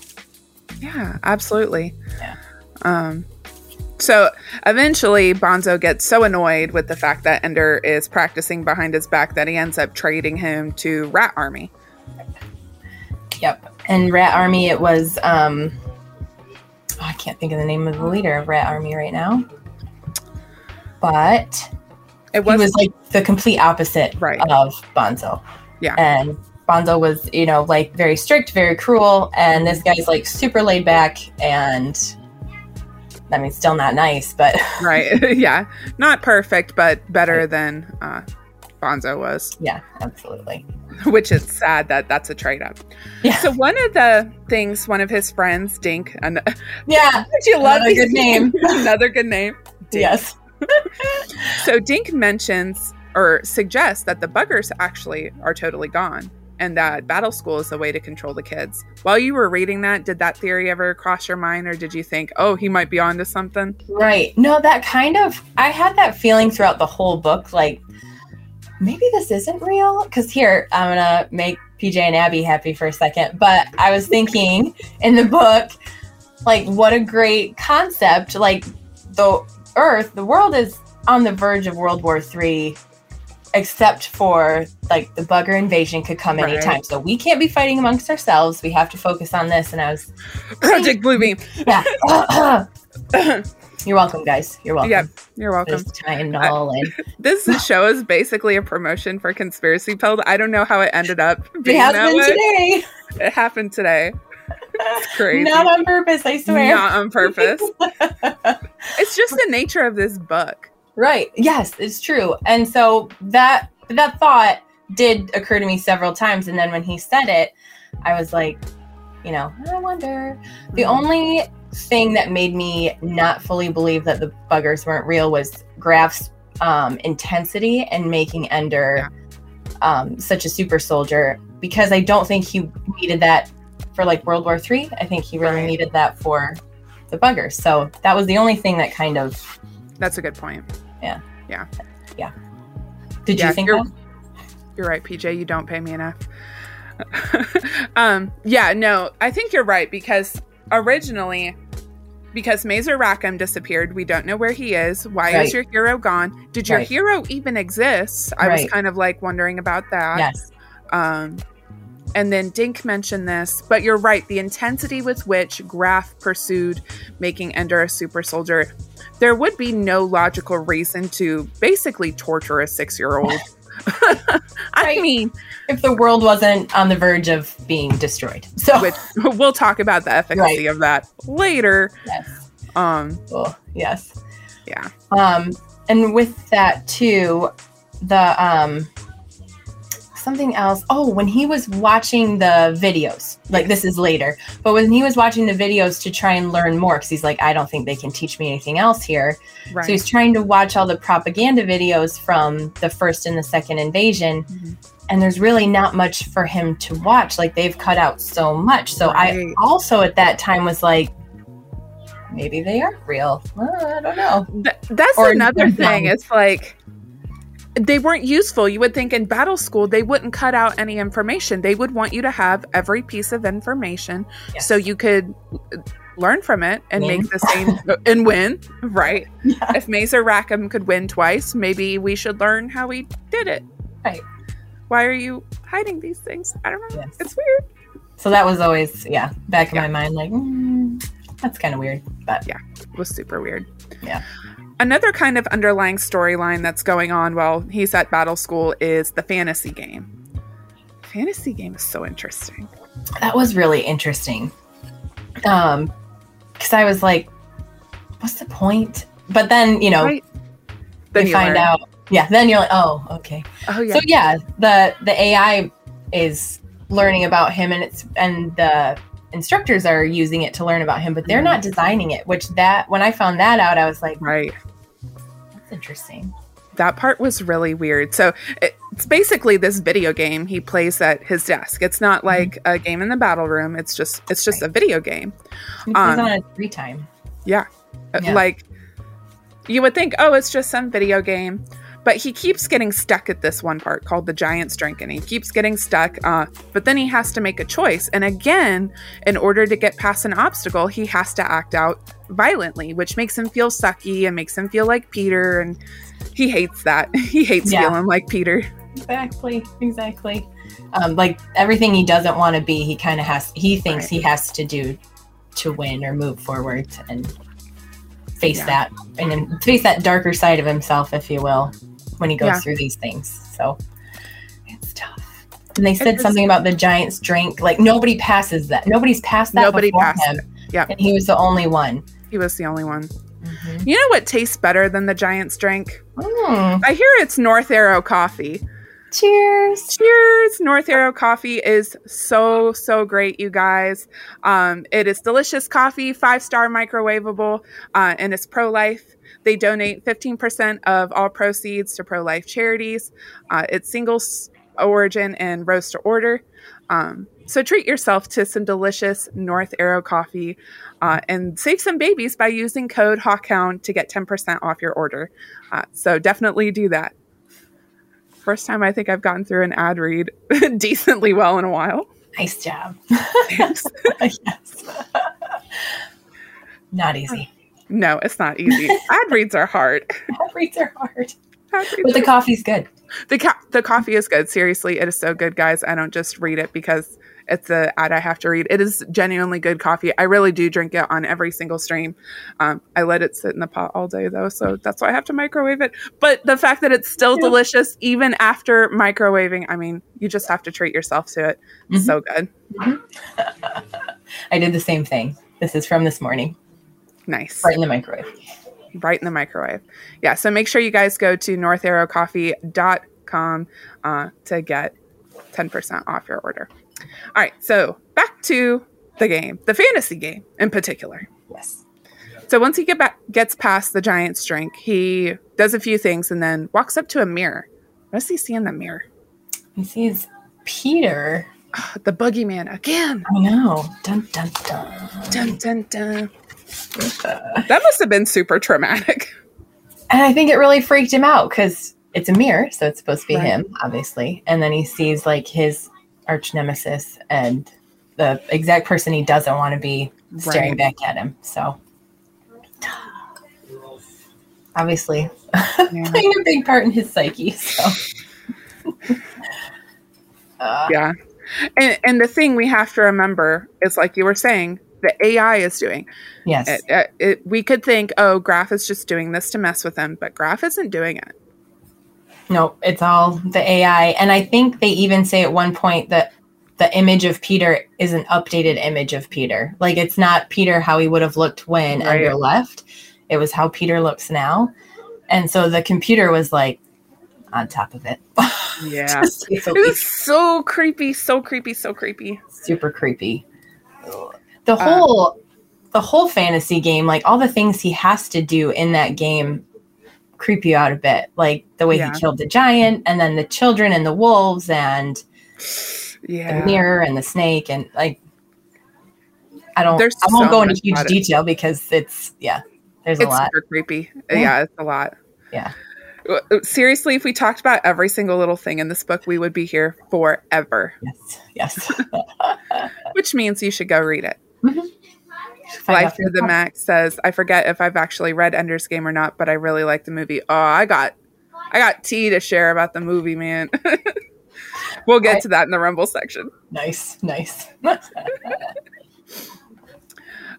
yeah, absolutely. Yeah. Um, so eventually, Bonzo gets so annoyed with the fact that Ender is practicing behind his back that he ends up trading him to Rat Army. yep. And Rat Army, it was, um, oh, I can't think of the name of the leader of Rat Army right now, but It he was, was like the complete opposite Right. of Bonzo. Yeah. And Bonzo was, you know, like very strict, very cruel, and this guy's like super laid back and I mean still not nice, but right. yeah, not perfect, but better than uh, Bonzo was. yeah, absolutely. Which is sad that that's a trade up. Yeah. So one of the things, one of his friends, Dink, and Yeah. you love Another good name. another good name. Dink. Yes. So Dink mentions or suggests that the buggers actually are totally gone and that battle school is the way to control the kids. While you were reading that, did that theory ever cross your mind or did you think, oh, he might be onto something? Right. No, that kind of I had that feeling throughout the whole book, like maybe this isn't real. Cause here, I'm gonna make PJ and Abby happy for a second. But I was thinking in the book, like what a great concept. Like the earth, the world is on the verge of World War Three, except for like the bugger invasion could come Right. anytime. So we can't be fighting amongst ourselves. We have to focus on this. And I was Project Bluebeam. yeah. You're welcome, guys. You're welcome. Yeah, You're welcome. Tying it all in. This show is basically a promotion for Conspiracy Pilled. I don't know how it ended up It being has that been today. It happened today. It's crazy. Not on purpose, I swear. Not on purpose. it's just the nature of this book. Right. Yes, it's true. And so that that thought did occur to me several times. And then when he said it, I was like, you know, I wonder. The Mm-hmm. only thing that made me not fully believe that the buggers weren't real was Graff's um, intensity and making Ender um, such a super soldier because I don't think he needed that for like World War Three. I think he really Right. needed that for the buggers. So that was the only thing that kind of That's a good point. Yeah. Yeah. Yeah. Did Yeah, you think you're- that? You're right, PJ. You don't pay me enough. um, yeah, no, I think you're right because originally, because Mazer Rackham disappeared, we don't know where he is. Why Right. is your hero gone? Did your Right. hero even exist? I was kind of like wondering about that. Yes. Um, and then Dink mentioned this, but you're right. The intensity with which Graff pursued making Ender a super soldier, there would be no logical reason to basically torture a six year old. I Right. mean, If the world wasn't on the verge of being destroyed. So which we'll talk about the efficacy of that later. yes. Um, Cool. Yes. yeah. Um, and with that too, the um, something else. Oh, when he was watching the videos, like this is later, but when he was watching the videos to try and learn more, because he's like, I don't think they can teach me anything else here. Right. So he's trying to watch all the propaganda videos from the first and the second invasion, Mhm. and there's really not much for him to watch. Like they've cut out so much. So I also at that time was like. Maybe they are real. I don't know. Th- that's Or another thing. It's like they weren't useful. You would think in battle school they wouldn't cut out any information. They would want you to have every piece of information Yes. so you could learn from it and Win. make the same and win. Right. Yeah. If Mazer Rackham could win twice, maybe we should learn how he did it. Right. Why are you hiding these things? I don't know. Yes. It's weird. So that was always, yeah, back in Yeah. my mind, like, mm, that's kind of weird. But yeah, It was super weird. Yeah. Another kind of underlying storyline that's going on while he's at battle school is the fantasy game. Fantasy game is so interesting. that was really interesting. Um, because I was like, what's the point? But then, you know, Right. Then you find learn. out. Yeah, then you're like, oh, okay. Oh yeah. So yeah, the the AI is learning about him and it's and the instructors are using it to learn about him, but they're not designing it, which that when I found that out, I was like, Right. That's interesting. That part was really weird. So it's basically this video game he plays at his desk. It's not like a game in the battle room. It's just it's just a video game. He Um, on his free time. Yeah. Uh, Yeah. Like you would think, oh, it's just some video game. But he keeps getting stuck at this one part called the Giant's Drink, and he keeps getting stuck. Uh, but then he has to make a choice. And again, in order to get past an obstacle, he has to act out violently, which makes him feel sucky and makes him feel like Peter. And he hates that. he hates Yeah. feeling like Peter. Exactly, exactly. Um, like everything he doesn't want to be, he kind of has. He thinks Right. he has to do to win or move forward and face Yeah. that, and then face that darker side of himself, if you will, when he goes Yeah. through these things. So it's tough. And they said something about the Giants drink. Like nobody passes that. Nobody's passed that. Nobody before passed him. it. Yeah. and he was the only one. He was the only one. Mhm. You know what tastes better than the Giant's Drink? Mm. I hear it's North Arrow coffee. Cheers. Cheers! North Arrow coffee is so, so great, you guys. Um, it is delicious coffee, five star microwavable, uh, and it's pro life. They donate 15% of all proceeds to pro life charities. Uh, it's single origin and roast to order. Um, so treat yourself to some delicious North Arrow coffee uh, and save some babies by using code HawkHound to get 10% off your order. Uh, so definitely do that. First time I think I've gotten through an ad read decently well in a while. Nice job. Yes. Not easy. No, it's not easy. ad reads are hard. Ad reads are hard. Reads But the coffee's good. the, ca- the coffee is good. Seriously, it is so good, guys. I don't just read it because it's the ad I have to read. It is genuinely good coffee. I really do drink it on every single stream. Um, I let it sit in the pot all day though, so that's why I have to microwave it. But the fact that it's still Yeah. delicious even after microwaving, I mean, you just have to treat yourself to it. It's Mhm. So good. I did the same thing. This is from this morning, Nice. right in the microwave. right in the microwave. Yeah, so make sure you guys go to northarrowcoffee.com uh, to get 10% off your order. All right, so back to the game, the fantasy game in particular. Yes. So once he get back, gets past the giant's drink, he does a few things and then walks up to a mirror. What does he see in the mirror? He sees Peter. Ah, the boogeyman again. I know. Dun dun dun. Dun, dun, dun. That must have been super traumatic. And I think it really freaked him out because it's a mirror, so it's supposed to be Right. him, obviously. And then he sees like his arch nemesis and the exact person he doesn't want to be staring Right. back at him. So obviously Yeah. playing a big part in his psyche. So uh, Yeah. And, and the thing we have to remember is like you were saying, the AI is doing. yes. It, it, it, we could think, oh, Graff is just doing this to mess with them, but Graff isn't doing it. No, it's all the AI. And I think they even say at one point that the image of Peter is an updated image of Peter. Like it's not Peter how he would have looked when Right. Edgar left. It was how Peter looks now. And so the computer was like on top of it. Yeah. Just to say the It was so creepy, so creepy, so creepy. super creepy. The Uh, whole the whole fantasy game, like all the things he has to do in that game creep you out a bit. Like the way Yeah. he killed the giant and then the children and the wolves and Yeah. the mirror and the snake and like I don't There's I won't so go into huge it. detail because it's yeah, there's a It's lot. super creepy. Yeah. Yeah. it's a lot. Yeah. Uh, Seriously, if we talked about every single little thing in this book, we would be here forever, Yes. Yes. which means you should go read it. Find Life for the. Max says, I forget if I've actually read Ender's Game or not, but I really like the movie. Oh, I got I got tea to share about the movie, man. we'll get Right. to that in the Rumble section. Nice, nice.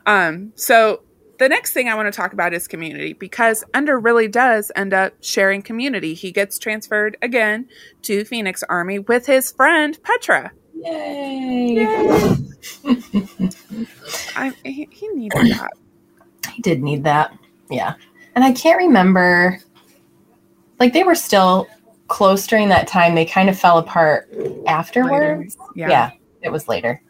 Um, so the next thing I want to talk about is community because Ender really does end up sharing community. He gets transferred again to Phoenix Army with his friend Petra. Yay. I, he, he needed that. He did need that. Yeah. And I can't remember like they were still close during that time. They kind of fell apart afterwards. Yeah. Yeah. it was later.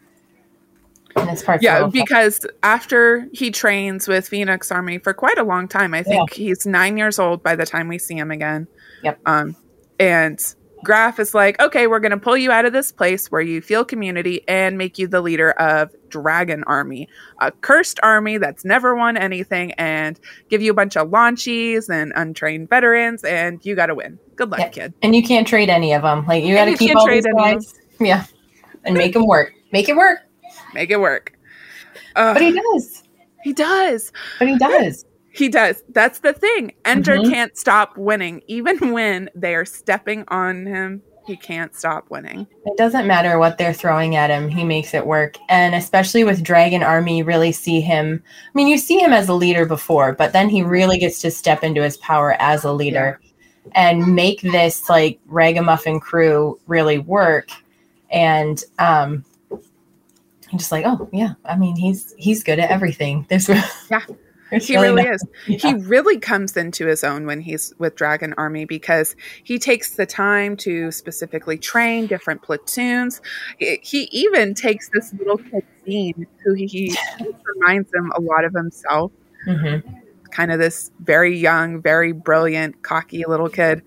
And it's part Yeah, because after he trains with Phoenix Army for quite a long time, I think he's nine years old by the time we see him again. Yep. Um, and Graff is like, okay, we're going to pull you out of this place where you feel community and make you the leader of Dragon Army, a cursed army that's never won anything, and give you a bunch of launchies and untrained veterans, and you got to win. Good luck, Yep. kid. and you can't trade any of them. Like you got to keep all these guys. Yeah, and make them work. Make it work. Make it work. Uh, But he does. he does. But he does. He does. That's the thing. Ender Mhm. can't stop winning. Even when they are stepping on him, he can't stop winning. It doesn't matter what they're throwing at him. He makes it work. And especially with Dragon Army, you really see him. I mean, you see him as a leader before, but then he really gets to step into his power as a leader and make this like ragamuffin crew really work. And um I'm just like, oh yeah. I mean, he's he's good at everything. There's Yeah. There's He really no- is. yeah. He really comes into his own when he's with Dragon Army because he takes the time to specifically train different platoons. He, he even takes this little kid Bean, who he, he reminds him a lot of himself. Mhm. Kind of this very young, very brilliant, cocky little kid.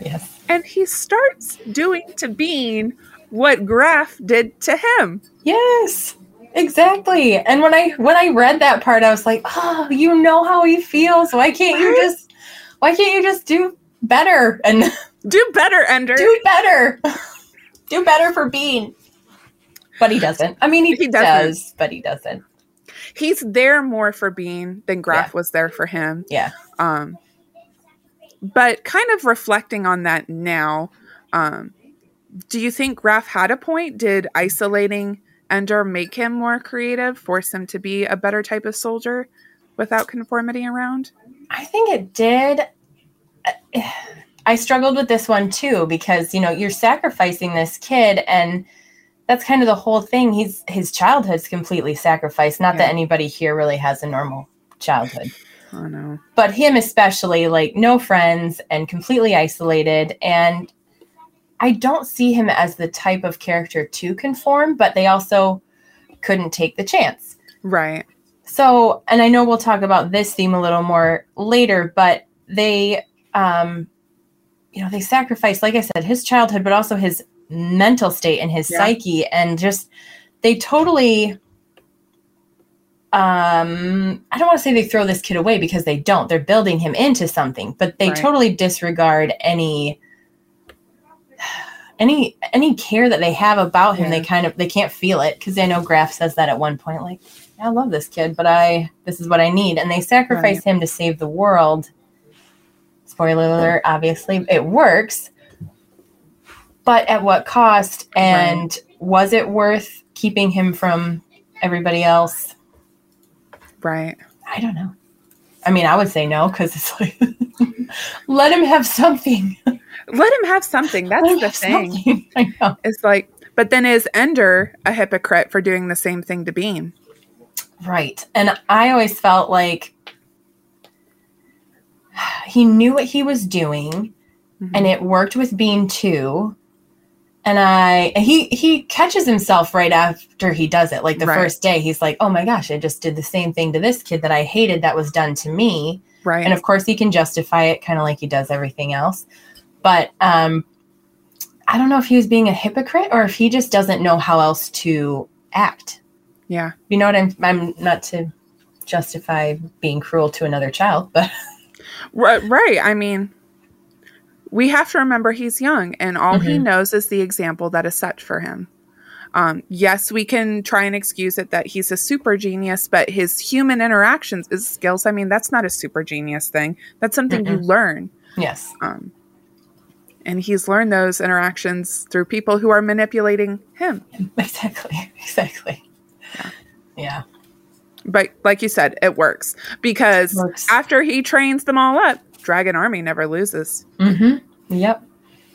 Yes. and he starts doing to Bean what Graff did to him. Yes, exactly. And when I when I read that part, I was like, oh, you know how he feels. Why can't you just why can't you just do better and Do better, Ender. do better? do better for Bean. But he doesn't. I mean, he, He doesn't. does, but he doesn't. He's there more for Bean than Graff Yeah. was there for him. Yeah. Um, but kind of reflecting on that now, um, do you think Graff had a point? Did isolating Ender make him more creative, force him to be a better type of soldier without conformity around? I think it did. I struggled with this one too because you know you're sacrificing this kid, and that's kind of the whole thing. He's his childhood's completely sacrificed. Not that anybody here really has a normal childhood, Oh no. but him especially, like no friends and completely isolated. And I don't see him as the type of character to conform, but they also couldn't take the chance. Right. So, and I know we'll talk about this theme a little more later, but they, um, you know, they sacrificed, like I said, his childhood, but also his mental state and his Yeah. psyche, and just they totally. Um, I don't want to say they throw this kid away because they don't. They're building him into something, but they Right. totally disregard any any any care that they have about him. They kind of they can't feel it because I know Graff says that at one point, like I love this kid, but I this is what I need. And they sacrifice him to save the world. Spoiler alert, obviously it works. But at what cost? And was it worth keeping him from everybody else? Right. I don't know. I mean, I would say no because it's like let him have something. Let him have something. That's the thing. something. I know. It's like, but then is Ender a hypocrite for doing the same thing to Bean? Right. And I always felt like he knew what he was doing Mhm. and it worked with Bean too. And I he he catches himself right after he does it. Like the Right. first day, he's like, Oh my gosh, I just did the same thing to this kid that I hated that was done to me. right. And of course he can justify it kind of like he does everything else. But um I don't know if he was being a hypocrite or if he just doesn't know how else to act. yeah. You know what I'm I'm not to justify being cruel to another child, but Right. right. I mean, we have to remember he's young and all he Mhm. knows is the example that is set for him. Um, yes, we can try and excuse it that he's a super genius, but his human interactions, his skills, I mean, that's not a super genius thing. That's something you learn. yes. Um, and he's learned those interactions through people who are manipulating him. Exactly. Exactly. Yeah. Yeah. But like you said, it works because Works. after he trains them all up, Dragon Army never loses. Mm-hmm. Yep.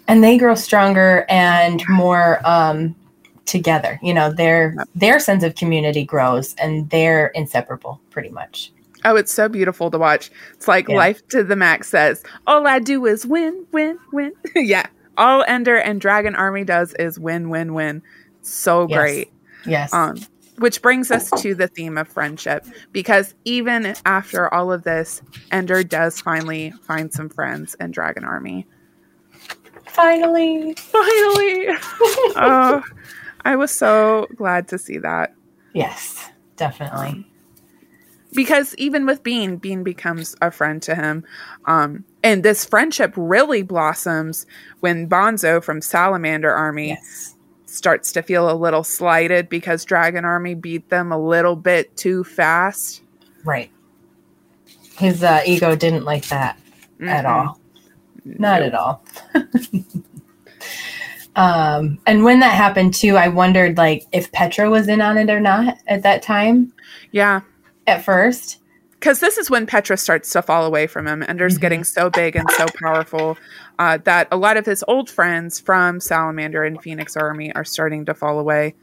And they grow stronger and more um, together. You know, their their sense of community grows, and they're inseparable, pretty much. Oh, it's so beautiful to watch. It's like Yeah. Life to the Max says, all I do is win, win, win. yeah. All Ender and Dragon Army does is win, win, win. so Yes. great. Yes. Um, which brings us to the theme of friendship because even after all of this, Ender does finally find some friends in Dragon Army. Finally. Finally! oh, I was so glad to see that. Yes, definitely. Because even with Bean, Bean becomes a friend to him. Um, and this friendship really blossoms when Bonzo from Salamander Army Yes. starts to feel a little slighted because Dragon Army beat them a little bit too fast. Right. His uh, ego didn't like that at Mm-mm. all. Not at all. um, and when that happened too, I wondered like if Petra was in on it or not at that time. Yeah. At first, Because this is when Petra starts to fall away from him. Ender's Mhm. getting so big and so powerful uh, that a lot of his old friends from Salamander and Phoenix Army are starting to fall away.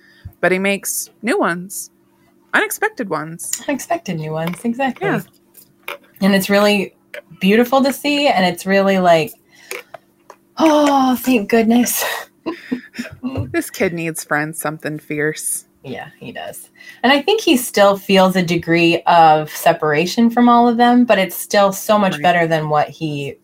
But he makes new ones, unexpected ones. unexpected new ones exactly. Yeah. And it's really beautiful to see, and it's really like, oh, thank goodness. This kid needs friends, something fierce. Yeah, he does. And I think he still feels a degree of separation from all of them, but it's still so much Right. better than what he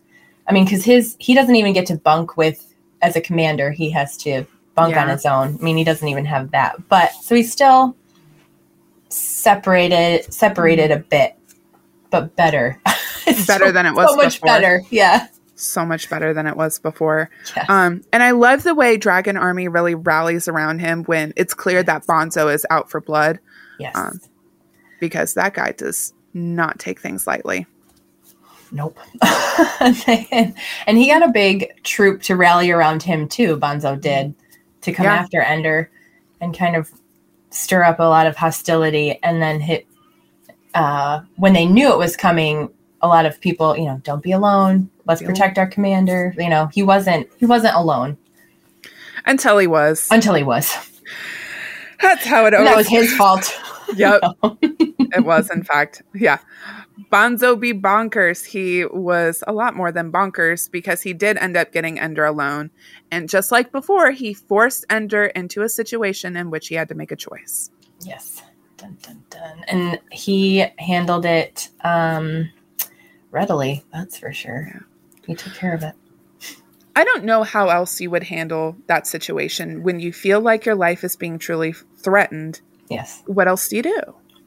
I mean, cuz his he doesn't even get to bunk with as a commander, he has to bunk on his own. I mean, he doesn't even have that. But so he's still separated separated mm-hmm. a bit, but better. Better so- than it was So much before. better. Yeah. So much better than it was before. Yes. Um, and I love the way Dragon Army really rallies around him when it's clear that Bonzo is out for blood yes. um, because that guy does not take things lightly. Nope. and he got a big troop to rally around him too, Bonzo did, to come Yeah. after Ender and kind of stir up a lot of hostility. And then hit, uh, when they knew it was coming, a lot of people, you know, don't be alone. Let's protect our commander. You know, he wasn't he wasn't alone Until he was. until he was. That's how it always that was his fault. Yep. it was, in fact. Yeah. Bonzo be bonkers. He was a lot more than bonkers because he did end up getting Ender alone. And just like before, he forced Ender into a situation in which he had to make a choice. Yes. Dun, dun, dun. And he handled it um, readily, that's for sure. Yeah. He took care of it. I don't know how else you would handle that situation when you feel like your life is being truly threatened. Yes. What else do you do?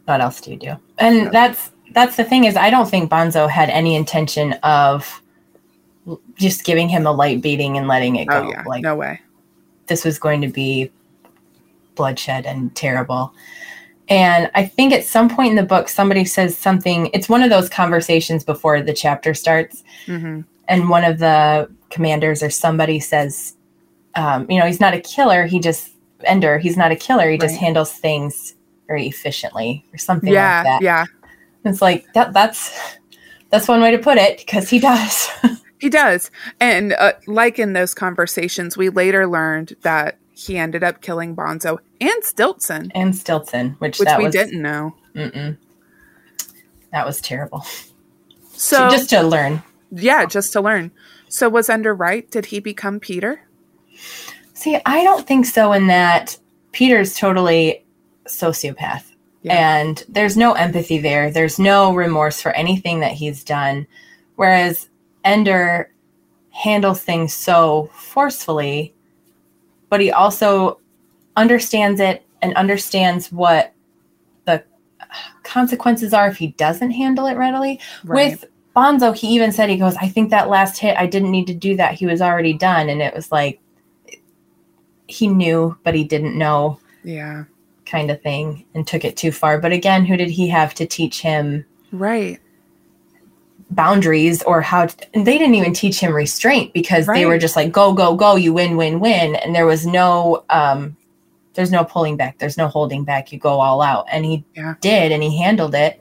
What else do you do? And that's that's the thing is I don't think Bonzo had any intention of just giving him a light beating and letting it oh, go. Oh, yeah. Like no way. this was going to be bloodshed and terrible. And I think at some point in the book, somebody says something. It's one of those conversations before the chapter starts, hmm and one of the commanders or somebody says, um, "You know, he's not a killer. He just Ender. He's not a killer. He just handles things very efficiently, or something Yeah. like that." Yeah. It's like that. That's that's one way to put it because he does. He does. And uh, like in those conversations, we later learned that he ended up killing Bonzo and Stilson, and Stilson, which, which that we was, didn't know. Mm-mm. That was terrible. So, just to learn. yeah, just to learn. So, was Ender right? Did he become Peter? See, I don't think so. In that Peter's totally sociopath, Yeah. and there's no empathy there. There's no remorse for anything that he's done. Whereas Ender handles things so forcefully, but he also understands it and understands what the consequences are if he doesn't handle it readily. With Bonzo, he even said, he goes, I think that last hit, I didn't need to do that. He was already done. And it was like, he knew, but he didn't know yeah. kind of thing and took it too far. But again, who did he have to teach him Right. Boundaries or how to, and they didn't even teach him restraint because they were just like, go, go, go, you win, win, win. And there was no, um, there's no pulling back. There's no holding back. You go all out. And he Yeah. did, and he handled it.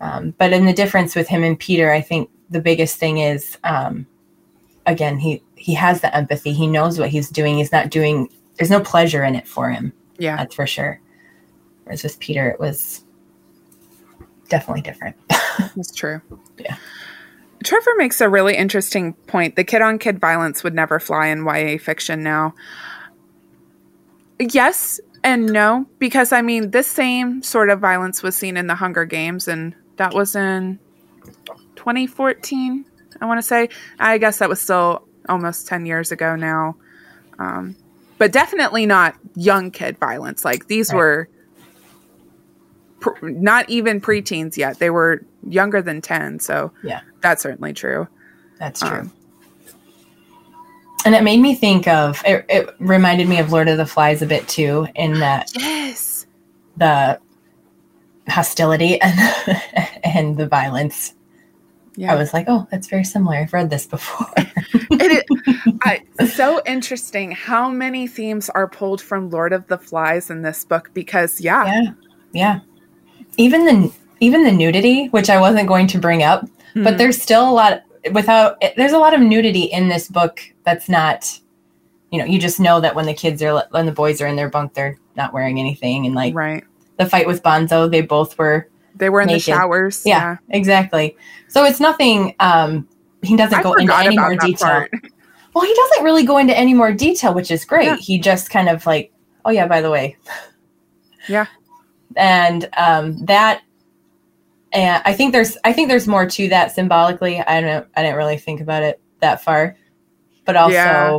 Um, but in the difference with him and Peter, I think the biggest thing is, um, again, he he has the empathy. He knows what he's doing. He's not doing. There's no pleasure in it for him. Yeah. That's for sure. Whereas with Peter, it was definitely different. That's true. Yeah. Trevor makes a really interesting point. The kid on kid violence would never fly in YA fiction now. Yes and no, because I mean, this same sort of violence was seen in the Hunger Games, and that was in 2014, I want to say. I guess that was still almost 10 years ago now. Um, but definitely not young kid violence. Like these Right. were pr- not even preteens yet. They were younger than 10. So Yeah. that's certainly true. That's true. Um, and it made me think of it, it reminded me of Lord of the Flies a bit too, in that Yes. the hostility and and the violence. Yeah. I was like, oh, that's very similar. I've read this before. it, I, so interesting how many themes are pulled from Lord of the Flies in this book because yeah, yeah, yeah. Even the even the nudity, which I wasn't going to bring up, but Mhm. there's still a lot without. There's a lot of nudity in this book that's not. You know, you just know that when the kids are when the boys are in their bunk, they're not wearing anything, and like right. the fight with Bonzo, they both were. They were in Naked. the showers. Yeah, exactly. So it's nothing. Um, he doesn't I go into any more detail. part. Well, he doesn't really go into any more detail, which is great. Yeah. He just kind of like, oh yeah, by the way. Yeah. And um, that, and I think there's, I think there's more to that symbolically. I don't, I didn't really think about it that far, but also, Yeah.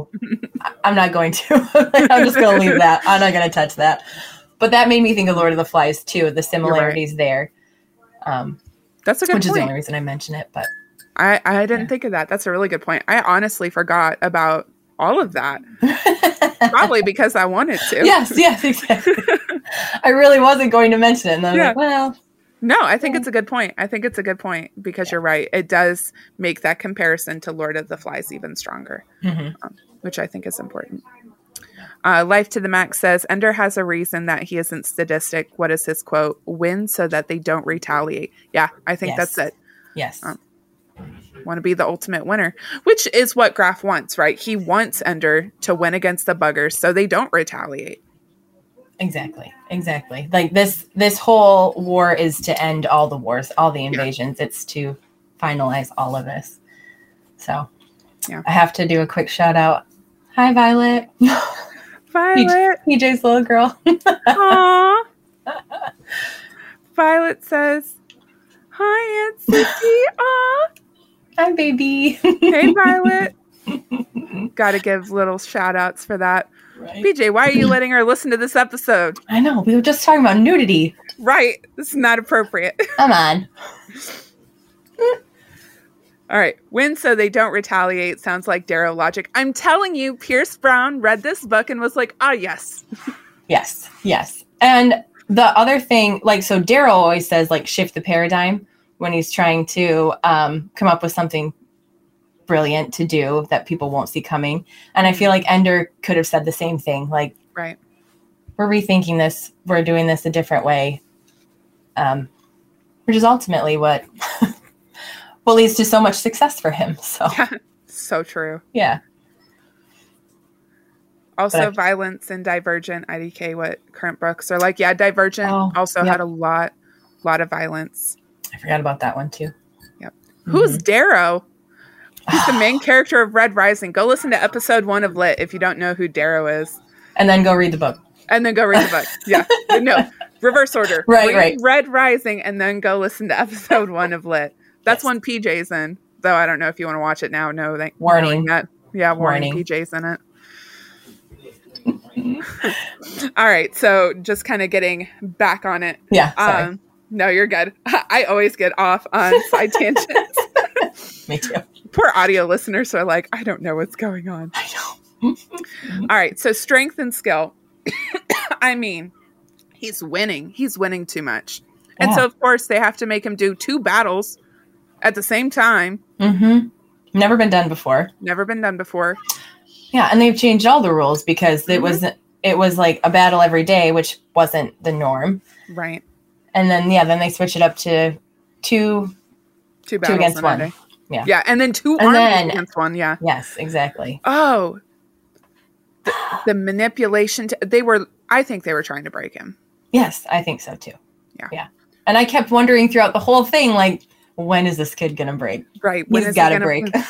I'm not going to. I'm just going to leave that. I'm not going to touch that. But that made me think of Lord of the Flies too. The similarities there, um, That's a good point. which is the only reason I mention it. But I, I didn't Yeah. think of that. That's a really good point. I honestly forgot about all of that. Probably because I wanted to. yes, yes, exactly. I really wasn't going to mention it, and I was Yeah. like, well, No, I think it's a good point. I think it's a good point because you're right. It does make that comparison to Lord of the Flies even stronger, mhm. which I think is important. Uh, Life to the Max says Ender has a reason that he isn't sadistic. What is his quote? Win so that they don't retaliate. Yeah, I think Yes. that's it. yes, Um, Want to be the ultimate winner, which is what Graff wants, right? He wants Ender to win against the buggers so they don't retaliate. exactly, exactly. Like this, this whole war is to end all the wars, all the invasions. It's to finalize all of this. So, Yeah. I have to do a quick shout out. Hi, Violet, Violet. PJ's little girl. Aww. Violet says, Hi, Aunt Susie. Aw. Hi, baby. Hey, Violet. Got to give little shout outs for that. Right. PJ, why are you letting her listen to this episode? I know. We were just talking about nudity. Right. This is not appropriate. Come on. All right. Win so they don't retaliate sounds like Darrow logic. I'm telling you, Pierce Brown read this book and was like, ah, yes. Yes, yes. And the other thing, like, so Darrow always says, like, shift the paradigm when he's trying to um, come up with something brilliant to do that people won't see coming. And I feel like Ender could have said the same thing. Like, Right. we're rethinking this, we're doing this a different way, um, which is ultimately what what leads to so much success for him. So, So true. yeah. Also, violence and Divergent, IDK, what current books are like. Yeah, Divergent Oh, also yep. had a lot, a lot of violence. I forgot about that one too. Yep. Who's Mhm. Darrow? He's the main character of Red Rising. Go listen to episode one of Lit if you don't know who Darrow is, And then go read the book. and then go read the book. Yeah, no, reverse order. Right, Read right. Red Rising, and then go listen to episode one of Lit. That's Yes. one PJ's in. Though I don't know if you want to watch it now. No, thank Warning. That. Yeah, warning. Warning. PJ's in it. All right, so just kind of getting back on it. Yeah. Sorry. Um, no, you're good. I always get off on side tangents. Me too. Poor audio listeners are like, I don't know what's going on. I know. All right, so strength and skill. I mean, he's winning. He's winning too much. And so, of course, they have to make him do two battles at the same time. Mm-hmm. Never been done before. Never been done before. Yeah, and they've changed all the rules because it Mhm. was it was like a battle every day, which wasn't the norm. Right. And then yeah, then they switch it up to two. Two against one. day. Yeah. Yeah. And then two And then- against one. Yeah. Yes, exactly. Oh. The, the manipulation. T- they were, I think they were trying to break him. Yes, I think so too. Yeah. Yeah. And I kept wondering throughout the whole thing, like, when is this kid gonna break? Right. when He's got to gonna- break.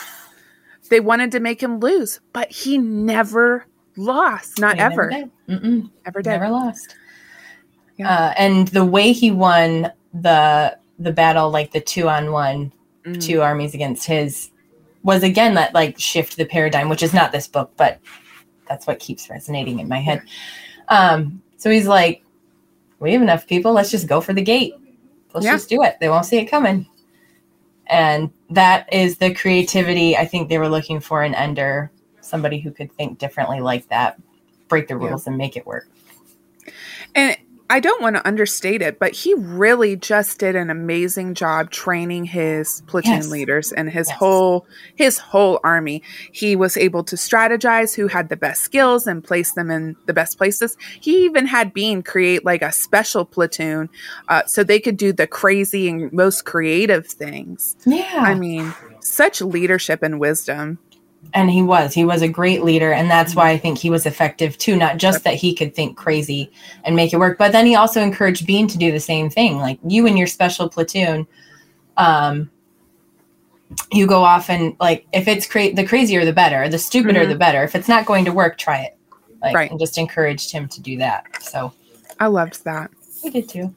They wanted to make him lose, but he never lost, not He never ever, did. Mm-mm. ever did. Never lost. Yeah. Uh, and the way he won the the battle, like the two on one, Mm. two armies against his, was again that like shift the paradigm, which is not this book, but that's what keeps resonating in my head. Um, so he's like, "We have enough people. Let's just go for the gate. Let's Yeah. just do it. They won't see it coming." And that is the creativity I think they were looking for in Ender, somebody who could think differently like that, break the Yeah. rules and make it work. And I don't want to understate it, but he really just did an amazing job training his platoon Yes. leaders and his Yes. whole his whole army. He was able to strategize who had the best skills and place them in the best places. He even had Bean create like a special platoon uh, so they could do the crazy and most creative things. Yeah. I mean, such leadership and wisdom. And he was he was a great leader and that's why i think he was effective too not just that he could think crazy and make it work but then he also encouraged bean to do the same thing like you and your special platoon um you go off and like if it's cra- the crazier the better the stupider Mhm. the better if it's not going to work try it like Right. and just encouraged him to do that so I loved that. he did too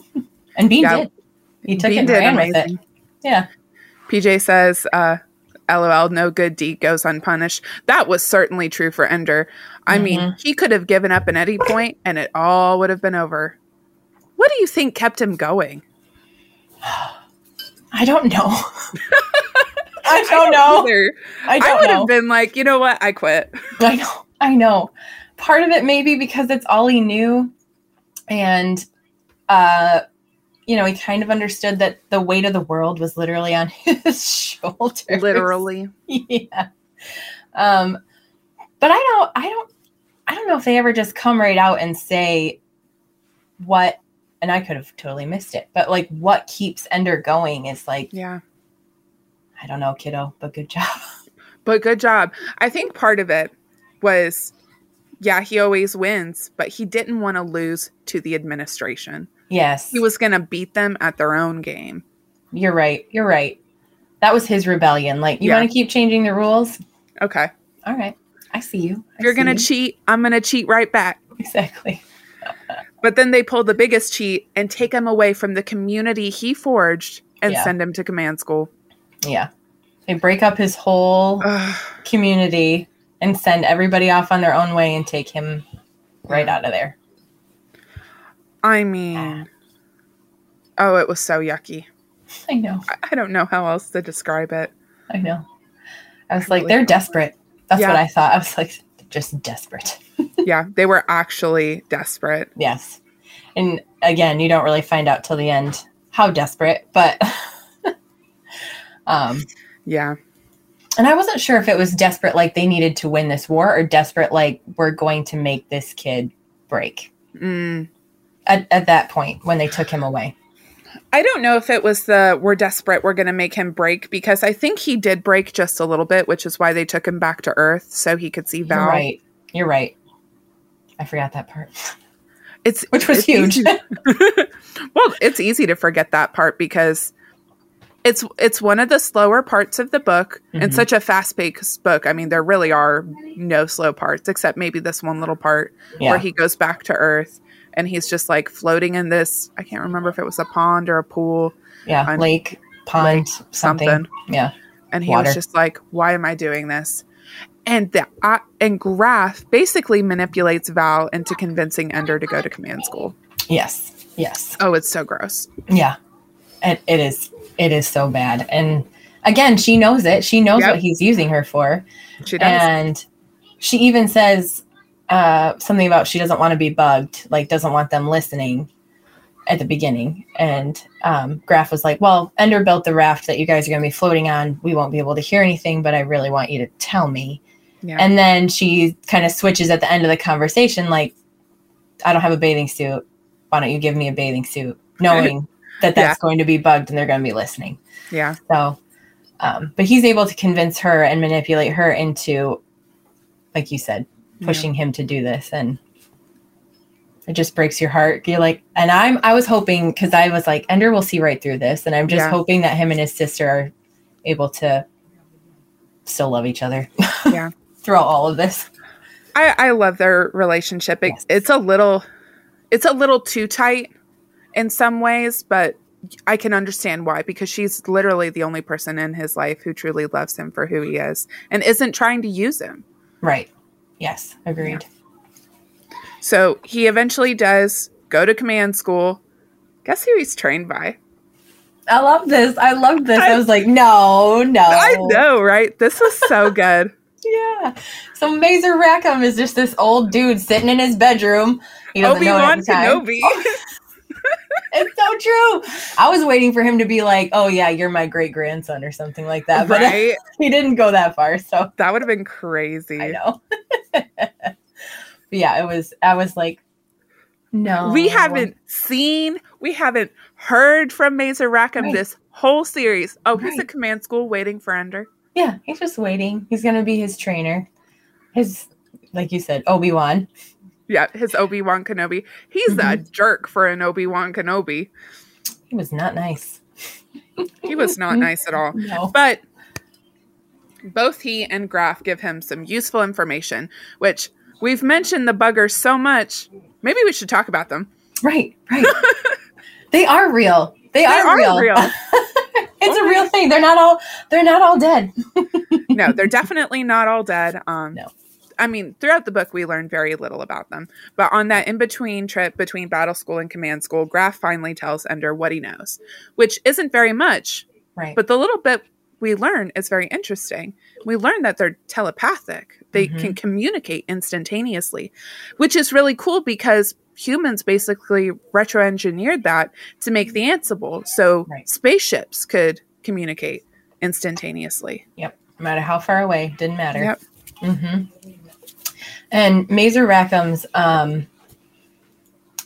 and bean Yeah. did he took Bean it and ran with it yeah PJ says, uh, LOL, no good deed goes unpunished. That was certainly true for Ender. I mean, Mhm. he could have given up at any point and it all would have been over. What do you think kept him going? i don't know i don't know Either. i I, don't would know have been like, you know what? I quit. I know. I know. Part of it maybe because it's all he knew. And uh you know, he kind of understood that the weight of the world was literally on his shoulders. Literally. yeah. Um but I don't I don't I don't know if they ever just come right out and say what and I could have totally missed it, but like what keeps Ender going is like, Yeah. I don't know, kiddo, but good job. But good job. I think part of it was, yeah, he always wins, but he didn't want to lose to the administration. Yes. He was going to beat them at their own game. You're right. You're right. That was his rebellion. Like, you Yeah. want to keep changing the rules? Okay. All right. I see you. I If you're going to you. cheat, I'm going to cheat right back. Exactly. But then they pull the biggest cheat and take him away from the community he forged and Yeah. send him to command school. Yeah. They break up his whole community and send everybody off on their own way and take him right out of there. I mean, oh, it was so yucky. I know. I, I don't know how else to describe it. I know. I was I like, really they're desperate. That's Yeah. what I thought. I was like, just desperate. yeah, they were actually desperate. Yes. And again, you don't really find out till the end how desperate, but um Yeah. and I wasn't sure if it was desperate like they needed to win this war or desperate like we're going to make this kid break Mm. At, at that point when they took him away. I don't know if it was the we're desperate, we're going to make him break because I think he did break just a little bit, which is why they took him back to Earth so he could see Val. You're right. You're right. I forgot that part. It's Which was it's huge. well, it's easy to forget that part because it's it's one of the slower parts of the book and Mhm. such a fast-paced book. I mean, there really are no slow parts except maybe this one little part Yeah. where he goes back to Earth and he's just like floating in this. I can't remember if it was a pond or a pool, yeah. Lake, pond, something. something. Yeah. and he Water. was just like, "Why am I doing this?" And the uh, and Graff basically manipulates Val into convincing Ender to go to command school. Yes. Yes. Oh, it's so gross. Yeah. It, it is. It is so bad. And again, she knows it. She knows Yep. what he's using her for. She does. And she even says uh, something about she doesn't want to be bugged, like doesn't want them listening at the beginning. And um, Graff was like, "Well, Ender built the raft that you guys are going to be floating on. We won't be able to hear anything, but I really want you to tell me." yeah. And then she kind of switches at the end of the conversation, like, "I don't have a bathing suit. Why don't you give me a bathing suit?" Knowing that that's going to be bugged and they're going to be listening. yeah. So, um, but he's able to convince her and manipulate her into, like you said, Yeah. pushing him to do this, and it just breaks your heart. You're like, and I'm, I was hoping because I was like, Ender will see right through this, and I'm just Yeah. hoping that him and his sister are able to still love each other. Yeah. throughout all of this. I, I love their relationship. It, Yes. It's a little, it's a little too tight in some ways, but I can understand why because she's literally the only person in his life who truly loves him for who he is and isn't trying to use him. Right. Yes. Agreed. So he eventually does go to command school. Guess who he's trained by? I love this. I love this. I, was like, no, no. I know, right? This was so good. Yeah. So Mazer Rackham is just this old dude sitting in his bedroom. He doesn't Obi know it at Wan the time. Kenobi. It's so true. I was waiting for him to be like, "Oh yeah, you're my great grandson" or something like that, but right? he didn't go that far. So That would have been crazy. I know. But yeah, it was. I was like, no, We haven't seen, we haven't heard from Mazer Rackham Right. this whole series. Oh, he's at command school waiting for Ender. Yeah, he's just waiting. He's gonna be his trainer. His, like you said, Obi Wan. Yeah, his Obi Wan Kenobi. He's a Mm-hmm. jerk for an Obi Wan Kenobi. He was not nice. He was not nice at all. No. But both he and Graff give him some useful information, which we've mentioned the buggers so much. Maybe we should talk about them. Right. Right. they are real. They, They are, are real. real. it's a real thing. They're not all. They're not all dead. no, they're definitely not all dead. Um, No. I mean, throughout the book, we learn very little about them. But on that in between trip between battle school and command school, Graff finally tells Ender what he knows, which isn't very much, Right. but the little bit we learn is very interesting. We learn that they're telepathic, they Mhm. can communicate instantaneously, which is really cool because humans basically retro engineered that to make the Ansible so Right. spaceships could communicate instantaneously. Yep. No matter how far away, didn't matter. Yep. Mm-hmm. And Mazer Rackham's um,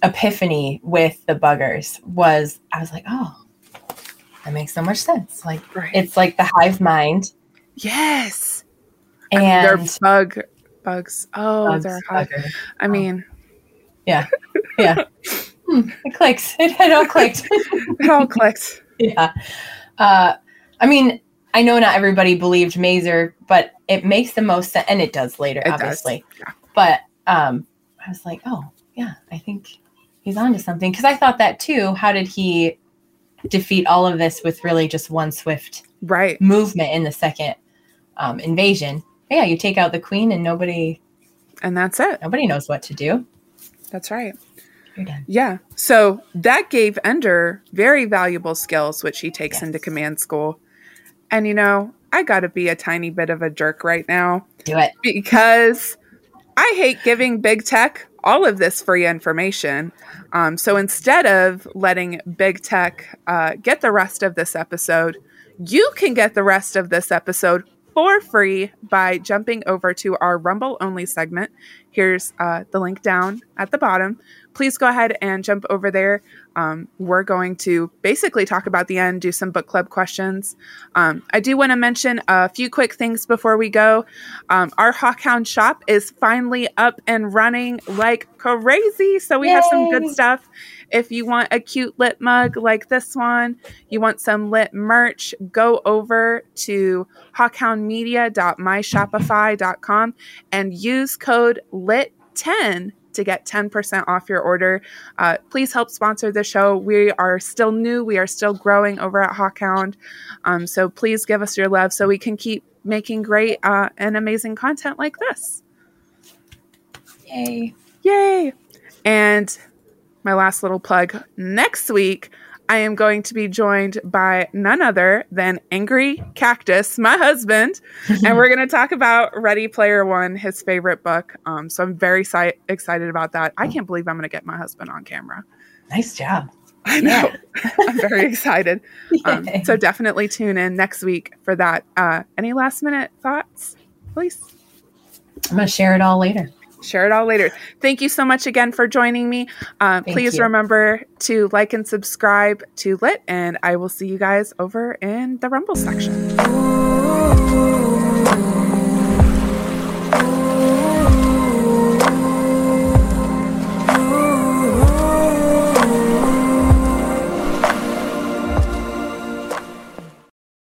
epiphany with the buggers was, I was like, oh, that makes so much sense. Like, Right. it's like the hive mind, Yes. and they're bug bugs. Oh, bugs, they're bugger. I mean, Yeah. Hmm, it clicks. It, it all clicked. it all clicked. yeah. Uh, I mean, I know not everybody believed Mazer, but it makes the most sense, and it does later, It does, obviously. yeah. But um, I was like, oh yeah, I think he's onto something because I thought that too. How did he defeat all of this with really just one swift Right. movement in the second um, invasion? Yeah, you take out the queen, and nobody And that's it. nobody knows what to do. That's right. You're done. Yeah. So that gave Ender very valuable skills, which he takes Yes. into command school. And, you know, I got to be a tiny bit of a jerk right now Do it. because I hate giving big tech all of this free information. Um, so instead of letting big tech uh, get the rest of this episode, you can get the rest of this episode for free by jumping over to our Rumble only segment. Here's uh, the link down at the bottom. Please go ahead and jump over there. Um, we're going to basically talk about the end, do some book club questions. Um, I do want to mention a few quick things before we go. Um, our Hawkhound shop is finally up and running like crazy. So we have some good stuff. If you want a cute lit mug like this one, you want some lit merch, go over to hawkhoundmedia.myshopify.com and use code LIT10 to get 10% off your order. Uh, please help sponsor the show. We are still new, we are still growing over at Hawkhound. Um, so please give us your love so we can keep making great uh, and amazing content like this. Yay. Yay! And my last little plug next week, I am going to be joined by none other than Angry Cactus, my husband, and we're going to talk about Ready Player One, his favorite book. Um, so I'm very si- excited about that. I can't believe I'm going to get my husband on camera. Nice job. I know. I'm very excited. Um, so definitely tune in next week for that. Uh, any last minute thoughts, please? I'm gonna share it all later. Share it all later. Thank you so much again for joining me. Uh, please you. remember to like and subscribe to Lit, and I will see you guys over in the Rumble section. Ooh,